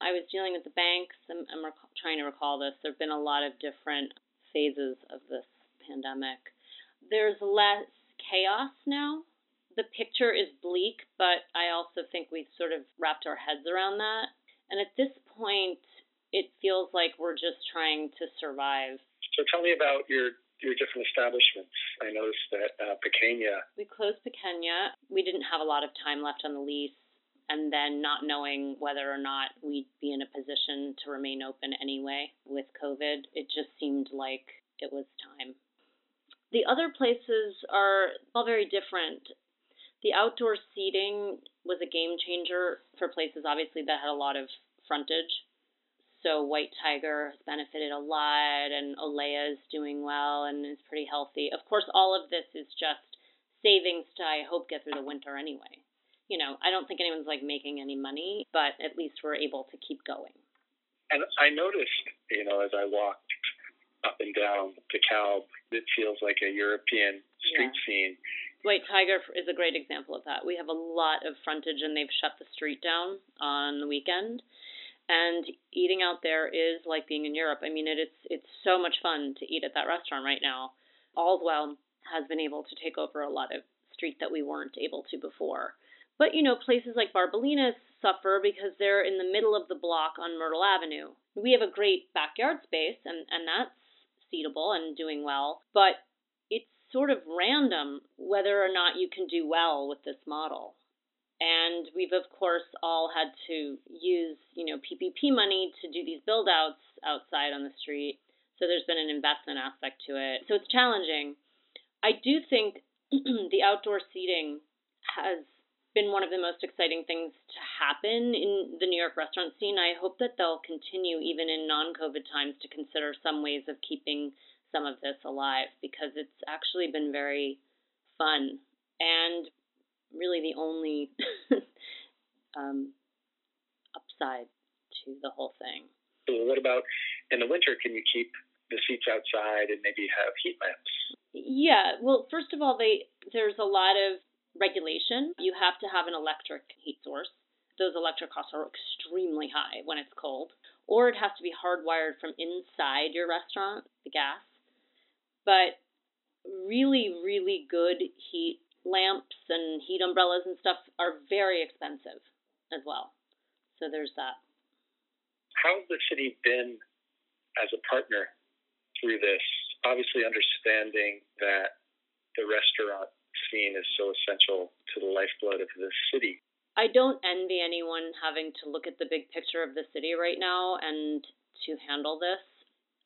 I was dealing with the banks. I'm, I'm rec- trying to recall this. There have been a lot of different phases of this pandemic. There's less chaos now. The picture is bleak, but I also think we've sort of wrapped our heads around that. And at this point, it feels like we're just trying to survive. So tell me about your your different establishments. I noticed that uh, Pequeña, We closed Pequeña. We didn't have a lot of time left on the lease, and then not knowing whether or not we'd be in a position to remain open anyway with COVID, it just seemed like it was time. The other places are all very different. The outdoor seating was a game changer for places, obviously, that had a lot of frontage. So White Tiger has benefited a lot, and Olea is doing well and is pretty healthy. Of course, all of this is just savings to I hope get through the winter anyway. You know, I don't think anyone's like making any money, but at least we're able to keep going. and I noticed, you know, as I walked up and down DeKalb, it feels like a European street Yeah. scene. White Tiger is a great example of that. We have a lot of frontage and they've shut the street down on the weekend. And eating out there is like being in Europe. I mean, it, it's it's so much fun to eat at that restaurant right now. Allswell has been able to take over a lot of street that we weren't able to before. But you know, places like Bar Bolinas suffer because they're in the middle of the block on Myrtle Avenue. We have a great backyard space and, and that's seatable and doing well, but it's sort of random whether or not you can do well with this model. And we've of course all had to use, you know, PPP money to do these build outs outside on the street. So there's been an investment aspect to it. So it's challenging. I do think the outdoor seating has been one of the most exciting things to happen in the New York restaurant scene. I hope that they'll continue even in non-COVID times to consider some ways of keeping some of this alive because it's actually been very fun and really the only um, upside to the whole thing. So what about in the winter? Can you keep the seats outside and maybe have heat lamps? Yeah, well, first of all, they there's a lot of regulation. You have to have an electric heat source. Those electric costs are extremely high when it's cold, or it has to be hardwired from inside your restaurant, the gas. But really, really good heat lamps and heat umbrellas and stuff are very expensive as well. So there's that. How's the city been as a partner through this? Obviously, understanding that the restaurant scene is so essential to the lifeblood of this city. I don't envy anyone having to look at the big picture of the city right now and to handle this.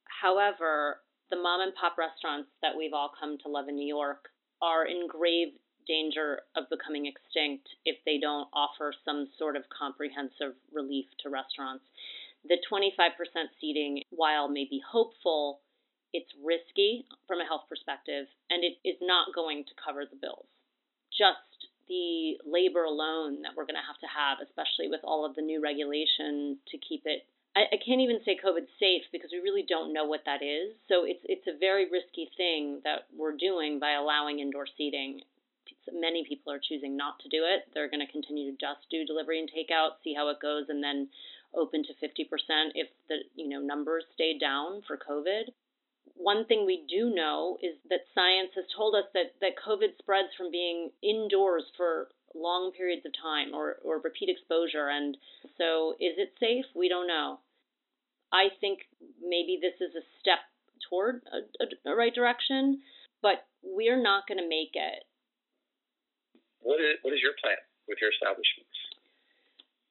However, the mom and pop restaurants that we've all come to love in New York are in grave danger of becoming extinct if they don't offer some sort of comprehensive relief to restaurants. The 25% seating, while maybe hopeful, it's risky from a health perspective and it is not going to cover the bills. Just the labor alone that we're going to have to have, especially with all of the new regulation to keep it. I, I can't even say COVID safe because we really don't know what that is. So it's it's a very risky thing that we're doing by allowing indoor seating. many people are choosing not to do it. They're going to continue to just do delivery and takeout, see how it goes, and then open to 50% if the you know numbers stay down for COVID. One thing we do know is that science has told us that, that COVID spreads from being indoors for long periods of time or, or repeat exposure. And so, is it safe? We don't know. I think maybe this is a step toward a, a, a right direction, but we're not going to make it. What is, what is your plan with your establishments?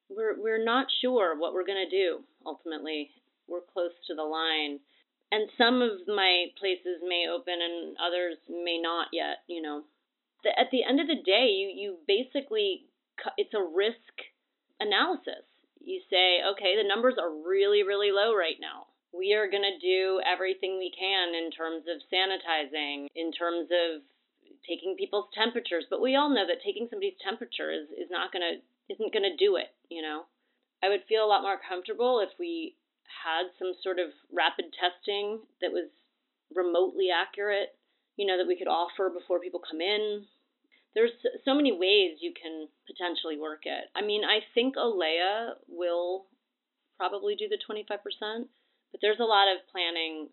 We're, we're not sure what we're going to do ultimately. We're close to the line. And some of my places may open and others may not yet, you know. The, at the end of the day, you, you basically, it's a risk analysis. You say, okay, the numbers are really, really low right now we are going to do everything we can in terms of sanitizing, in terms of taking people's temperatures. But we all know that taking somebody's temperature is, is not going to isn't going to do it. You know, I would feel a lot more comfortable if we had some sort of rapid testing that was remotely accurate. You know, that we could offer before people come in. There's so many ways you can potentially work it. I mean, I think Olea will probably do the 25%. But there's a lot of planning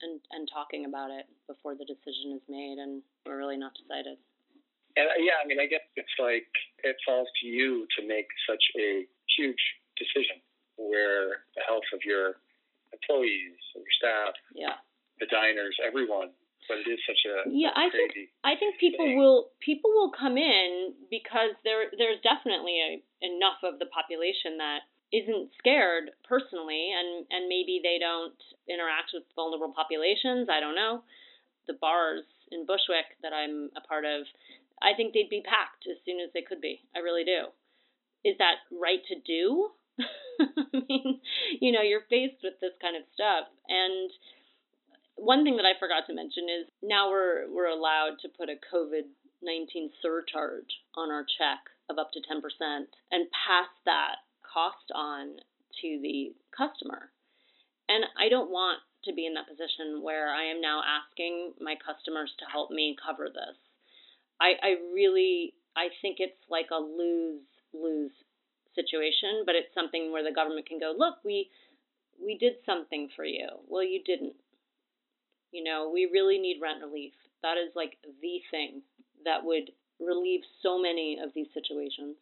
and, and talking about it before the decision is made, and we're really not decided. And uh, yeah, I mean, I guess it's like it falls to you to make such a huge decision where the health of your employees, your staff, yeah, the diners, everyone. But it is such a yeah. I think I think people thing. will people will come in because there there's definitely a, enough of the population that isn't scared personally and and maybe they don't interact with vulnerable populations i don't know the bars in bushwick that i'm a part of i think they'd be packed as soon as they could be i really do is that right to do i mean you know you're faced with this kind of stuff and one thing that i forgot to mention is now we're we're allowed to put a covid 19 surcharge on our check of up to 10% and pass that cost on to the customer. And I don't want to be in that position where I am now asking my customers to help me cover this. I, I really I think it's like a lose lose situation, but it's something where the government can go, look, we we did something for you. Well, you didn't. You know, we really need rent relief. That is like the thing that would relieve so many of these situations.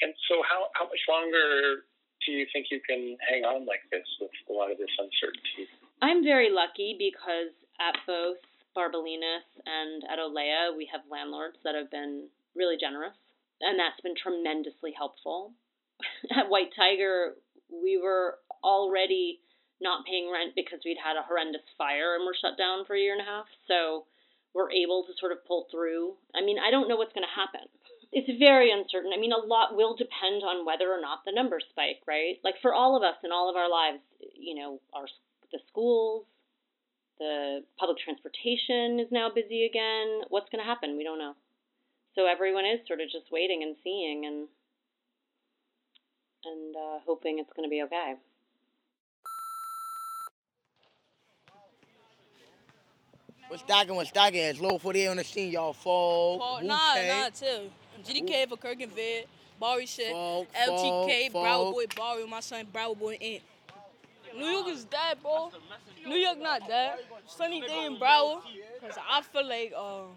And so, how, how much longer do you think you can hang on like this with a lot of this uncertainty? I'm very lucky because at both Bar Bolinas and at Olea, we have landlords that have been really generous, and that's been tremendously helpful. at White Tiger, we were already not paying rent because we'd had a horrendous fire and we're shut down for a year and a half. So we're able to sort of pull through. I mean, I don't know what's going to happen it's very uncertain. I mean, a lot will depend on whether or not the numbers spike, right? Like for all of us in all of our lives, you know, our the schools, the public transportation is now busy again. What's going to happen? We don't know. So everyone is sort of just waiting and seeing and and uh, hoping it's going to be okay. What's stocking? What's stocking? It's low for the on the scene, y'all. Fall. Nah, nah, too. GDK for Kirkenvid, Barry shit, LTK, Broward Boy, Barry, my son Broward Boy Ant. New York is dead, bro. New York not dead. Sunny day in Broward. Cause I feel like um,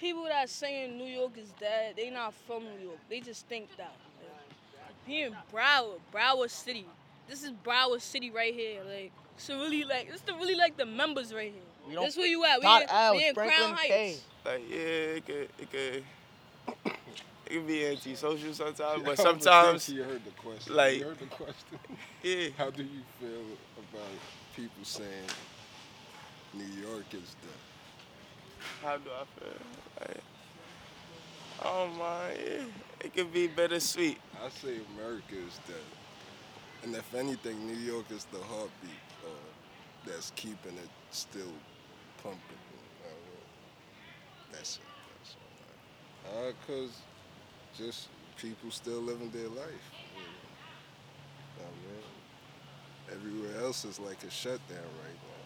people that saying New York is dead, they not from New York. They just think that. Like, here in Broward, Broward City. This is Broward City right here. Like, it's really like, it's the really like the members right here. That's where you at? We in, we in Crown Heights. Like, yeah, it could, it could it can be antisocial sometimes, but sometimes you heard the question. Like, you heard the question. yeah. How do you feel about people saying New York is the? How do I feel? Like, I don't. Yeah. It could be bittersweet. I say America is dead, and if anything, New York is the heartbeat uh, that's keeping it still pumping. Uh, that's it. That's all. Right. Uh, cause just people still living their life. I mean, everywhere else is like a shutdown right now.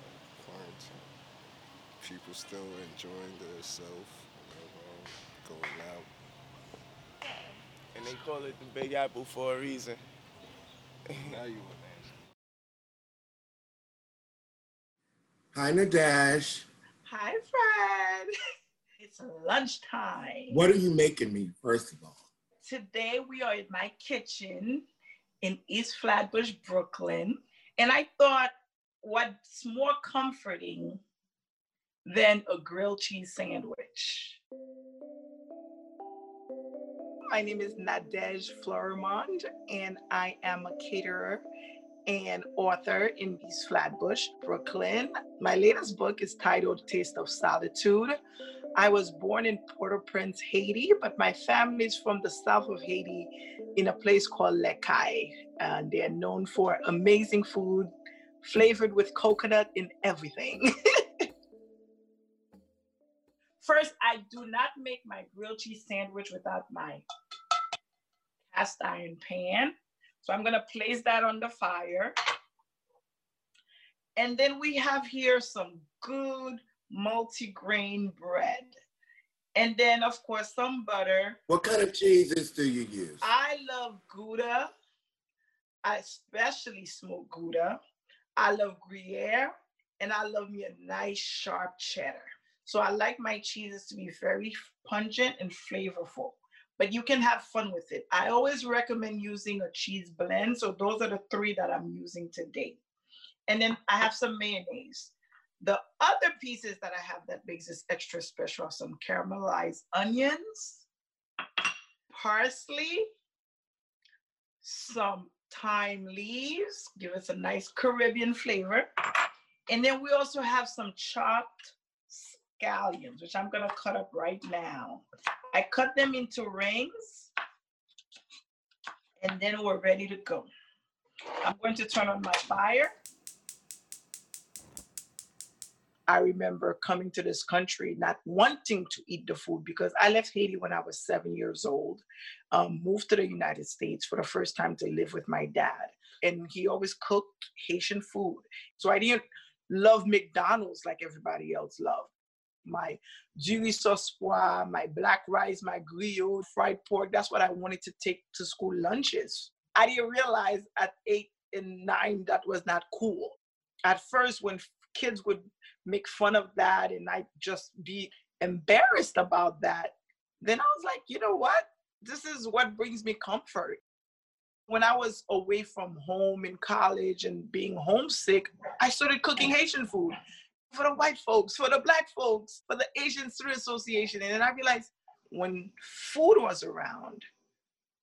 People still enjoying themselves, you know, going out. And they call it the Big Apple for a reason. now you Hi, Nadège. Hi, Fred. It's lunchtime. What are you making me, first of all? Today we are in my kitchen in East Flatbush, Brooklyn. And I thought, what's more comforting than a grilled cheese sandwich? My name is Nadège Fleurimond, and I am a caterer and author in East Flatbush, Brooklyn. My latest book is titled Taste of Solitude. I was born in Port au Prince, Haiti, but my family is from the south of Haiti in a place called Cayes. And they're known for amazing food flavored with coconut in everything. First, I do not make my grilled cheese sandwich without my cast iron pan. So I'm gonna place that on the fire. And then we have here some good multi-grain bread. And then of course some butter. What kind of cheeses do you use? I love Gouda. I especially smoked Gouda. I love Gruyere and I love me a nice sharp cheddar. So I like my cheeses to be very pungent and flavorful, but you can have fun with it. I always recommend using a cheese blend. So those are the three that I'm using today. And then I have some mayonnaise. The other pieces that I have that makes this extra special are some caramelized onions, parsley, some thyme leaves, give us a nice Caribbean flavor. And then we also have some chopped scallions, which I'm gonna cut up right now. I cut them into rings and then we're ready to go. I'm going to turn on my fire. I remember coming to this country not wanting to eat the food because I left Haiti when I was seven years old, um, moved to the United States for the first time to live with my dad. And he always cooked Haitian food. So I didn't love McDonald's like everybody else loved. My jus sauce pois, my black rice, my griot, fried pork, that's what I wanted to take to school lunches. I didn't realize at eight and nine that was not cool. At first, when kids would make fun of that and I'd just be embarrassed about that. Then I was like, you know what? This is what brings me comfort. When I was away from home in college and being homesick, I started cooking Haitian food for the white folks, for the black folks, for the Asian Street Association. And then I realized when food was around,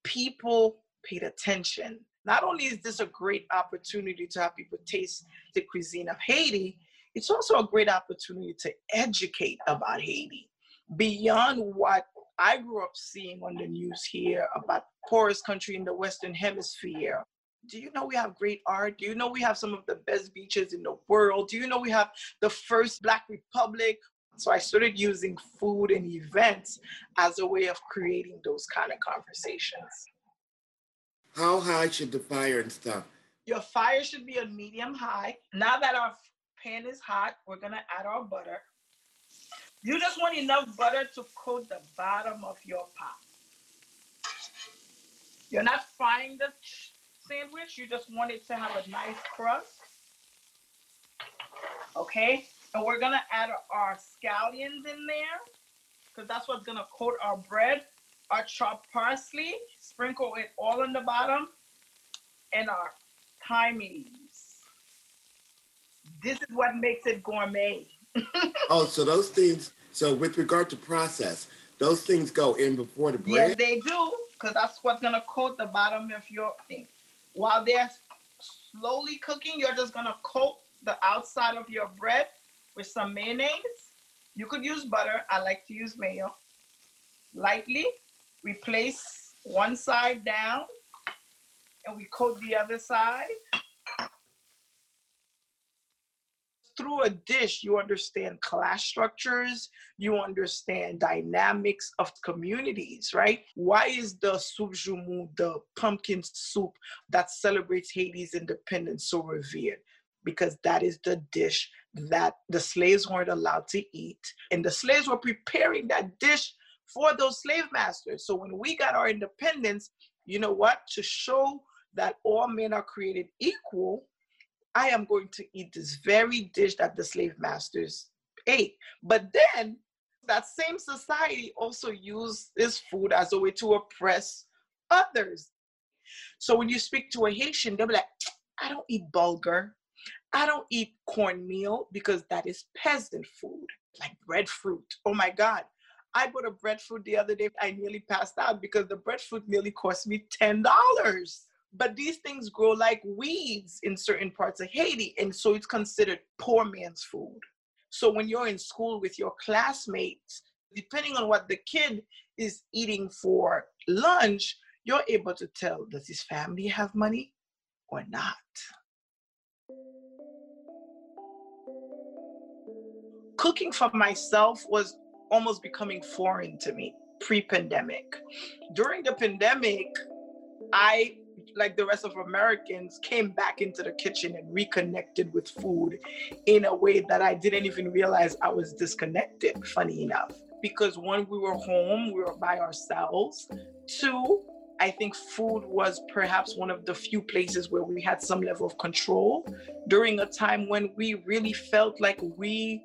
people paid attention. Not only is this a great opportunity to have people taste the cuisine of Haiti, it's also a great opportunity to educate about Haiti beyond what I grew up seeing on the news here about poorest country in the Western Hemisphere. Do you know we have great art? Do you know we have some of the best beaches in the world? Do you know we have the first Black Republic? So I started using food and events as a way of creating those kind of conversations. How high should the fire and stuff? Your fire should be a medium high. Now that our pan is hot, we're gonna add our butter. You just want enough butter to coat the bottom of your pot. You're not frying the sandwich, you just want it to have a nice crust. Okay, and we're gonna add our scallions in there because that's what's gonna coat our bread. Our chopped parsley, sprinkle it all on the bottom, and our thyme leaves. This is what makes it gourmet. oh, so those things, so with regard to process, those things go in before the bread? Yes, they do, because that's what's gonna coat the bottom of your thing. While they're slowly cooking, you're just gonna coat the outside of your bread with some mayonnaise. You could use butter. I like to use mayo. Lightly, we place one side down and we coat the other side. Through a dish, you understand class structures, you understand dynamics of communities, right? Why is the soup joumou, the pumpkin soup that celebrates Haiti's independence, so revered? Because that is the dish that the slaves weren't allowed to eat. And the slaves were preparing that dish for those slave masters. So when we got our independence, you know what? To show that all men are created equal, I am going to eat this very dish that the slave masters ate. But then that same society also used this food as a way to oppress others. So when you speak to a Haitian, they'll be like, I don't eat bulgur. I don't eat cornmeal because that is peasant food, like breadfruit. Oh my God. I bought a breadfruit the other day. I nearly passed out because the breadfruit nearly cost me $10. But these things grow like weeds in certain parts of Haiti. And so it's considered poor man's food. So when you're in school with your classmates, depending on what the kid is eating for lunch, you're able to tell does his family have money or not? Cooking for myself was almost becoming foreign to me pre pandemic. During the pandemic, I, like the rest of Americans, came back into the kitchen and reconnected with food in a way that I didn't even realize I was disconnected, funny enough. Because when we were home, we were by ourselves. Two, I think food was perhaps one of the few places where we had some level of control during a time when we really felt like we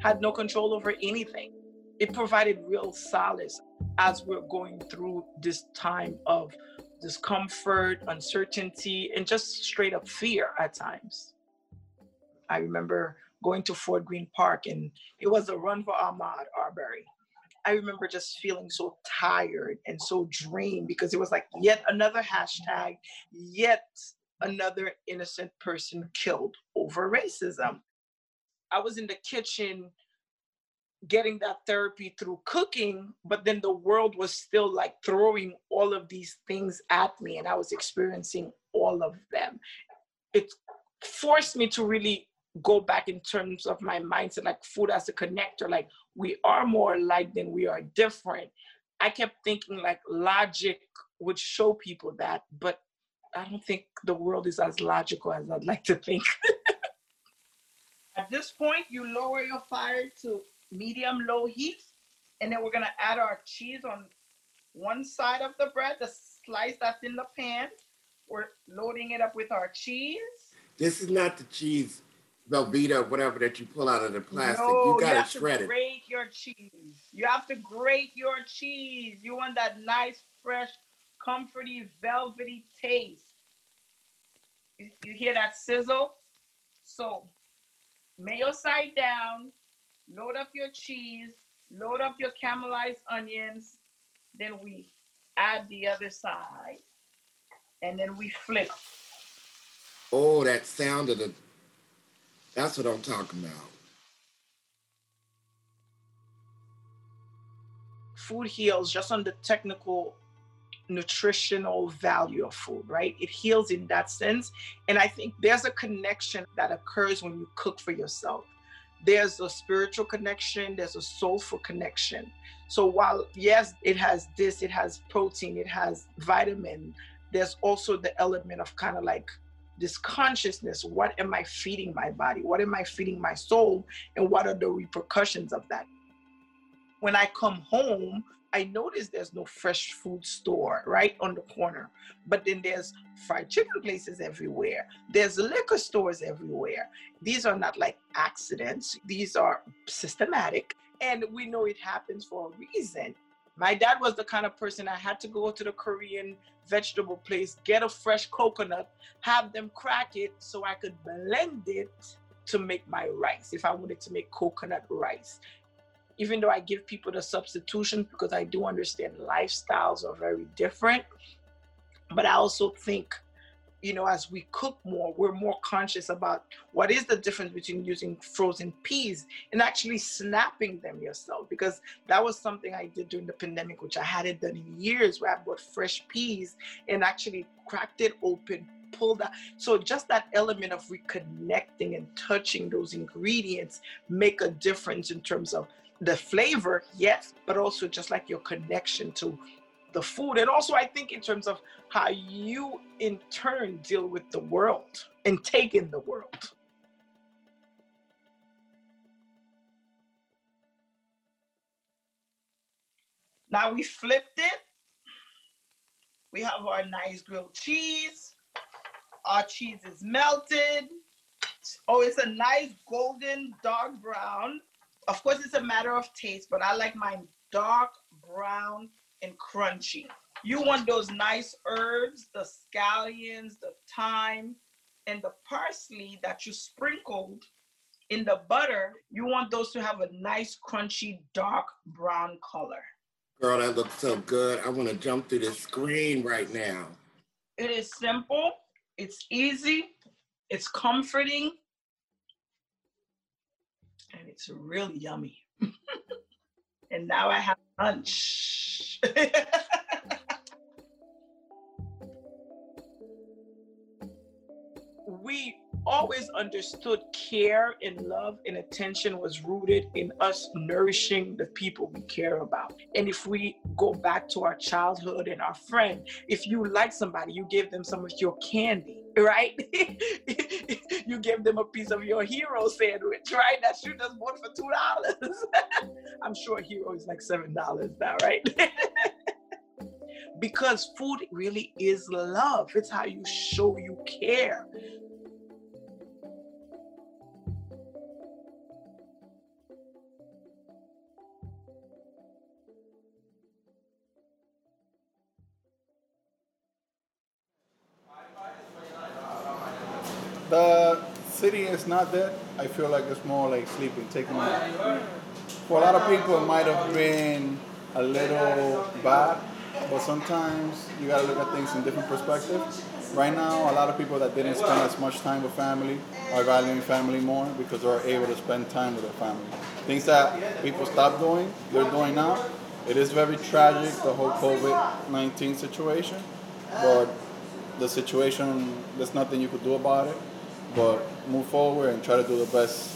had no control over anything. It provided real solace as we're going through this time of discomfort, uncertainty, and just straight up fear at times. I remember going to Fort Greene Park and it was a run for Ahmaud Arbery. I remember just feeling so tired and so drained because it was like yet another hashtag, yet another innocent person killed over racism. I was in the kitchen getting that therapy through cooking, but then the world was still like throwing all of these things at me, and I was experiencing all of them. It forced me to really go back in terms of my mindset, like food as a connector, like we are more alike than we are different. I kept thinking like logic would show people that, but I don't think the world is as logical as I'd like to think. At this point, you lower your fire to medium low heat, and then we're gonna add our cheese on one side of the bread, the slice that's in the pan. We're loading it up with our cheese. This is not the cheese Velveeta, whatever that you pull out of the plastic. No, you gotta you to have shred to it. grate your cheese. You have to grate your cheese. You want that nice, fresh, comforty, velvety taste. You, you hear that sizzle? So, mayo side down, load up your cheese, load up your caramelized onions, then we add the other side, and then we flip. Oh, that sound of the. That's what I'm talking about. food heals just on the technical nutritional value of food, right? It heals in that sense. And I think there's a connection that occurs when you cook for yourself. There's a spiritual connection, there's a soulful connection. So while, yes, it has this, it has protein, it has vitamin, there's also the element of kind of like this consciousness what am I feeding my body? What am I feeding my soul? And what are the repercussions of that? when I come home, I notice there's no fresh food store right on the corner. But then there's fried chicken places everywhere. There's liquor stores everywhere. These are not like accidents, these are systematic. And we know it happens for a reason. My dad was the kind of person I had to go to the Korean vegetable place, get a fresh coconut, have them crack it so I could blend it to make my rice if I wanted to make coconut rice even though I give people the substitution because I do understand lifestyles are very different. But I also think, you know, as we cook more, we're more conscious about what is the difference between using frozen peas and actually snapping them yourself. Because that was something I did during the pandemic, which I hadn't done in years, where I bought fresh peas and actually cracked it open, pulled out. So just that element of reconnecting and touching those ingredients make a difference in terms of the flavor, yes, but also just like your connection to the food. And also, I think in terms of how you in turn deal with the world and take in the world. Now we flipped it. We have our nice grilled cheese. Our cheese is melted. Oh, it's a nice golden dark brown. Of course, it's a matter of taste, but I like mine dark brown and crunchy. You want those nice herbs, the scallions, the thyme, and the parsley that you sprinkled in the butter. You want those to have a nice, crunchy, dark brown color. Girl, that looks so good. I want to jump through the screen right now. It is simple, it's easy, it's comforting, it's really yummy. and now I have lunch. we always understood care and love and attention was rooted in us nourishing the people we care about. And if we go back to our childhood and our friend, if you like somebody, you give them some of your candy, right? you give them a piece of your hero sandwich, right? That shoot us bought for two dollars. I'm sure hero is like seven dollars now, right? because food really is love. It's how you show you care. City is not dead. I feel like it's more like sleeping, taking a nap. For a lot of people, it might have been a little bad, but sometimes you gotta look at things in different perspectives. Right now, a lot of people that didn't spend as much time with family are valuing family more because they're able to spend time with their family. Things that people stopped doing, they're doing now. It is very tragic, the whole COVID 19 situation, but the situation, there's nothing you could do about it but move forward and try to do the best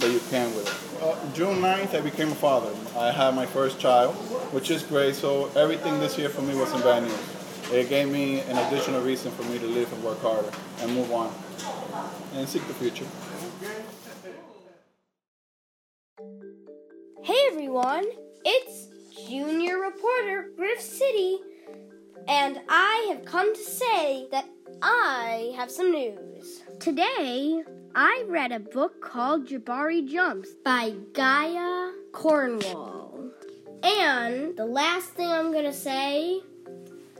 that you can with it. Uh, June 9th, I became a father. I had my first child, which is great. So everything this year for me wasn't bad news. It gave me an additional reason for me to live and work harder and move on and seek the future. Hey everyone, it's Junior Reporter Griff City, and I have come to say that I have some news. Today, I read a book called Jabari Jumps by Gaia Cornwall. And the last thing I'm going to say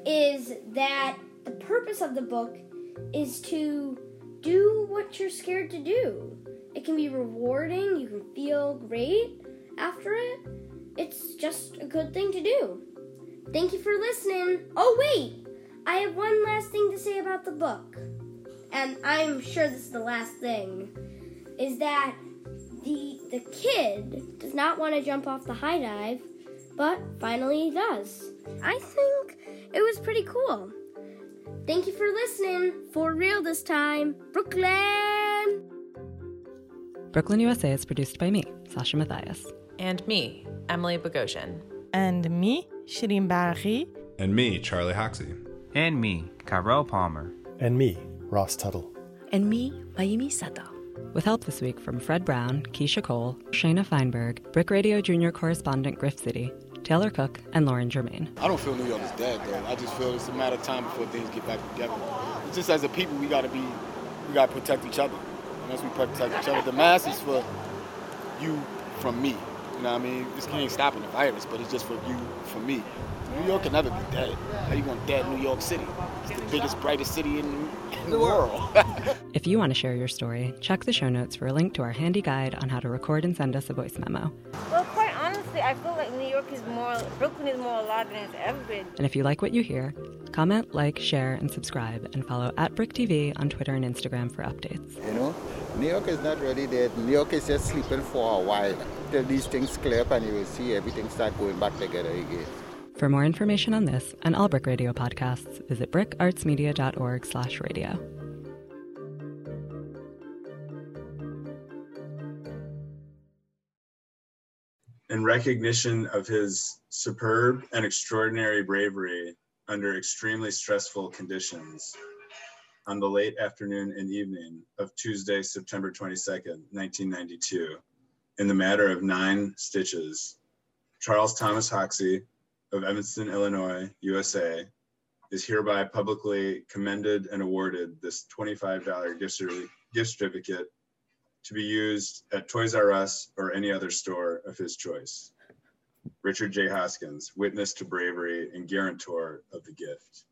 is that the purpose of the book is to do what you're scared to do. It can be rewarding, you can feel great after it. It's just a good thing to do. Thank you for listening. Oh, wait! I have one last thing to say about the book and I'm sure this is the last thing, is that the the kid does not want to jump off the high dive, but finally he does. I think it was pretty cool. Thank you for listening. For real this time, Brooklyn. Brooklyn, USA is produced by me, Sasha Matthias. And me, Emily Bogosian. And me, Shireen Barghi. And me, Charlie Hoxie. And me, Carol Palmer. And me, Ross Tuttle. And me, Mayumi Sato. With help this week from Fred Brown, Keisha Cole, Shayna Feinberg, BRIC Radio Junior correspondent Griff City, Taylor Cook, and Lauren Germain. I don't feel New York is dead though. I just feel it's a matter of time before things get back together. It's just as a people, we gotta be, we gotta protect each other. Unless we protect each other, the mask is for you from me. You know what I mean? This ain't stopping the virus, but it's just for you, for me. New York can never be dead. How you gonna dead New York City? It's the biggest, brightest city in, in the world. if you want to share your story, check the show notes for a link to our handy guide on how to record and send us a voice memo. Well, quite honestly, I feel like New York is more, Brooklyn is more alive than it's ever been. And if you like what you hear, comment, like, share, and subscribe, and follow at BRIC TV on Twitter and Instagram for updates. You know, New York is not really dead. New York is just sleeping for a while. Till these things clear up and you will see everything start going back together again. For more information on this and all BRIC Radio podcasts, visit bricartsmedia.org slash radio. In recognition of his superb and extraordinary bravery under extremely stressful conditions, on the late afternoon and evening of Tuesday, September 22nd, 1992, in the matter of nine stitches, Charles Thomas Hoxie, of Evanston, Illinois, USA, is hereby publicly commended and awarded this $25 gift certi- gift certificate to be used at Toys R Us or any other store of his choice. Richard J. Hoskins, witness to bravery and guarantor of the gift.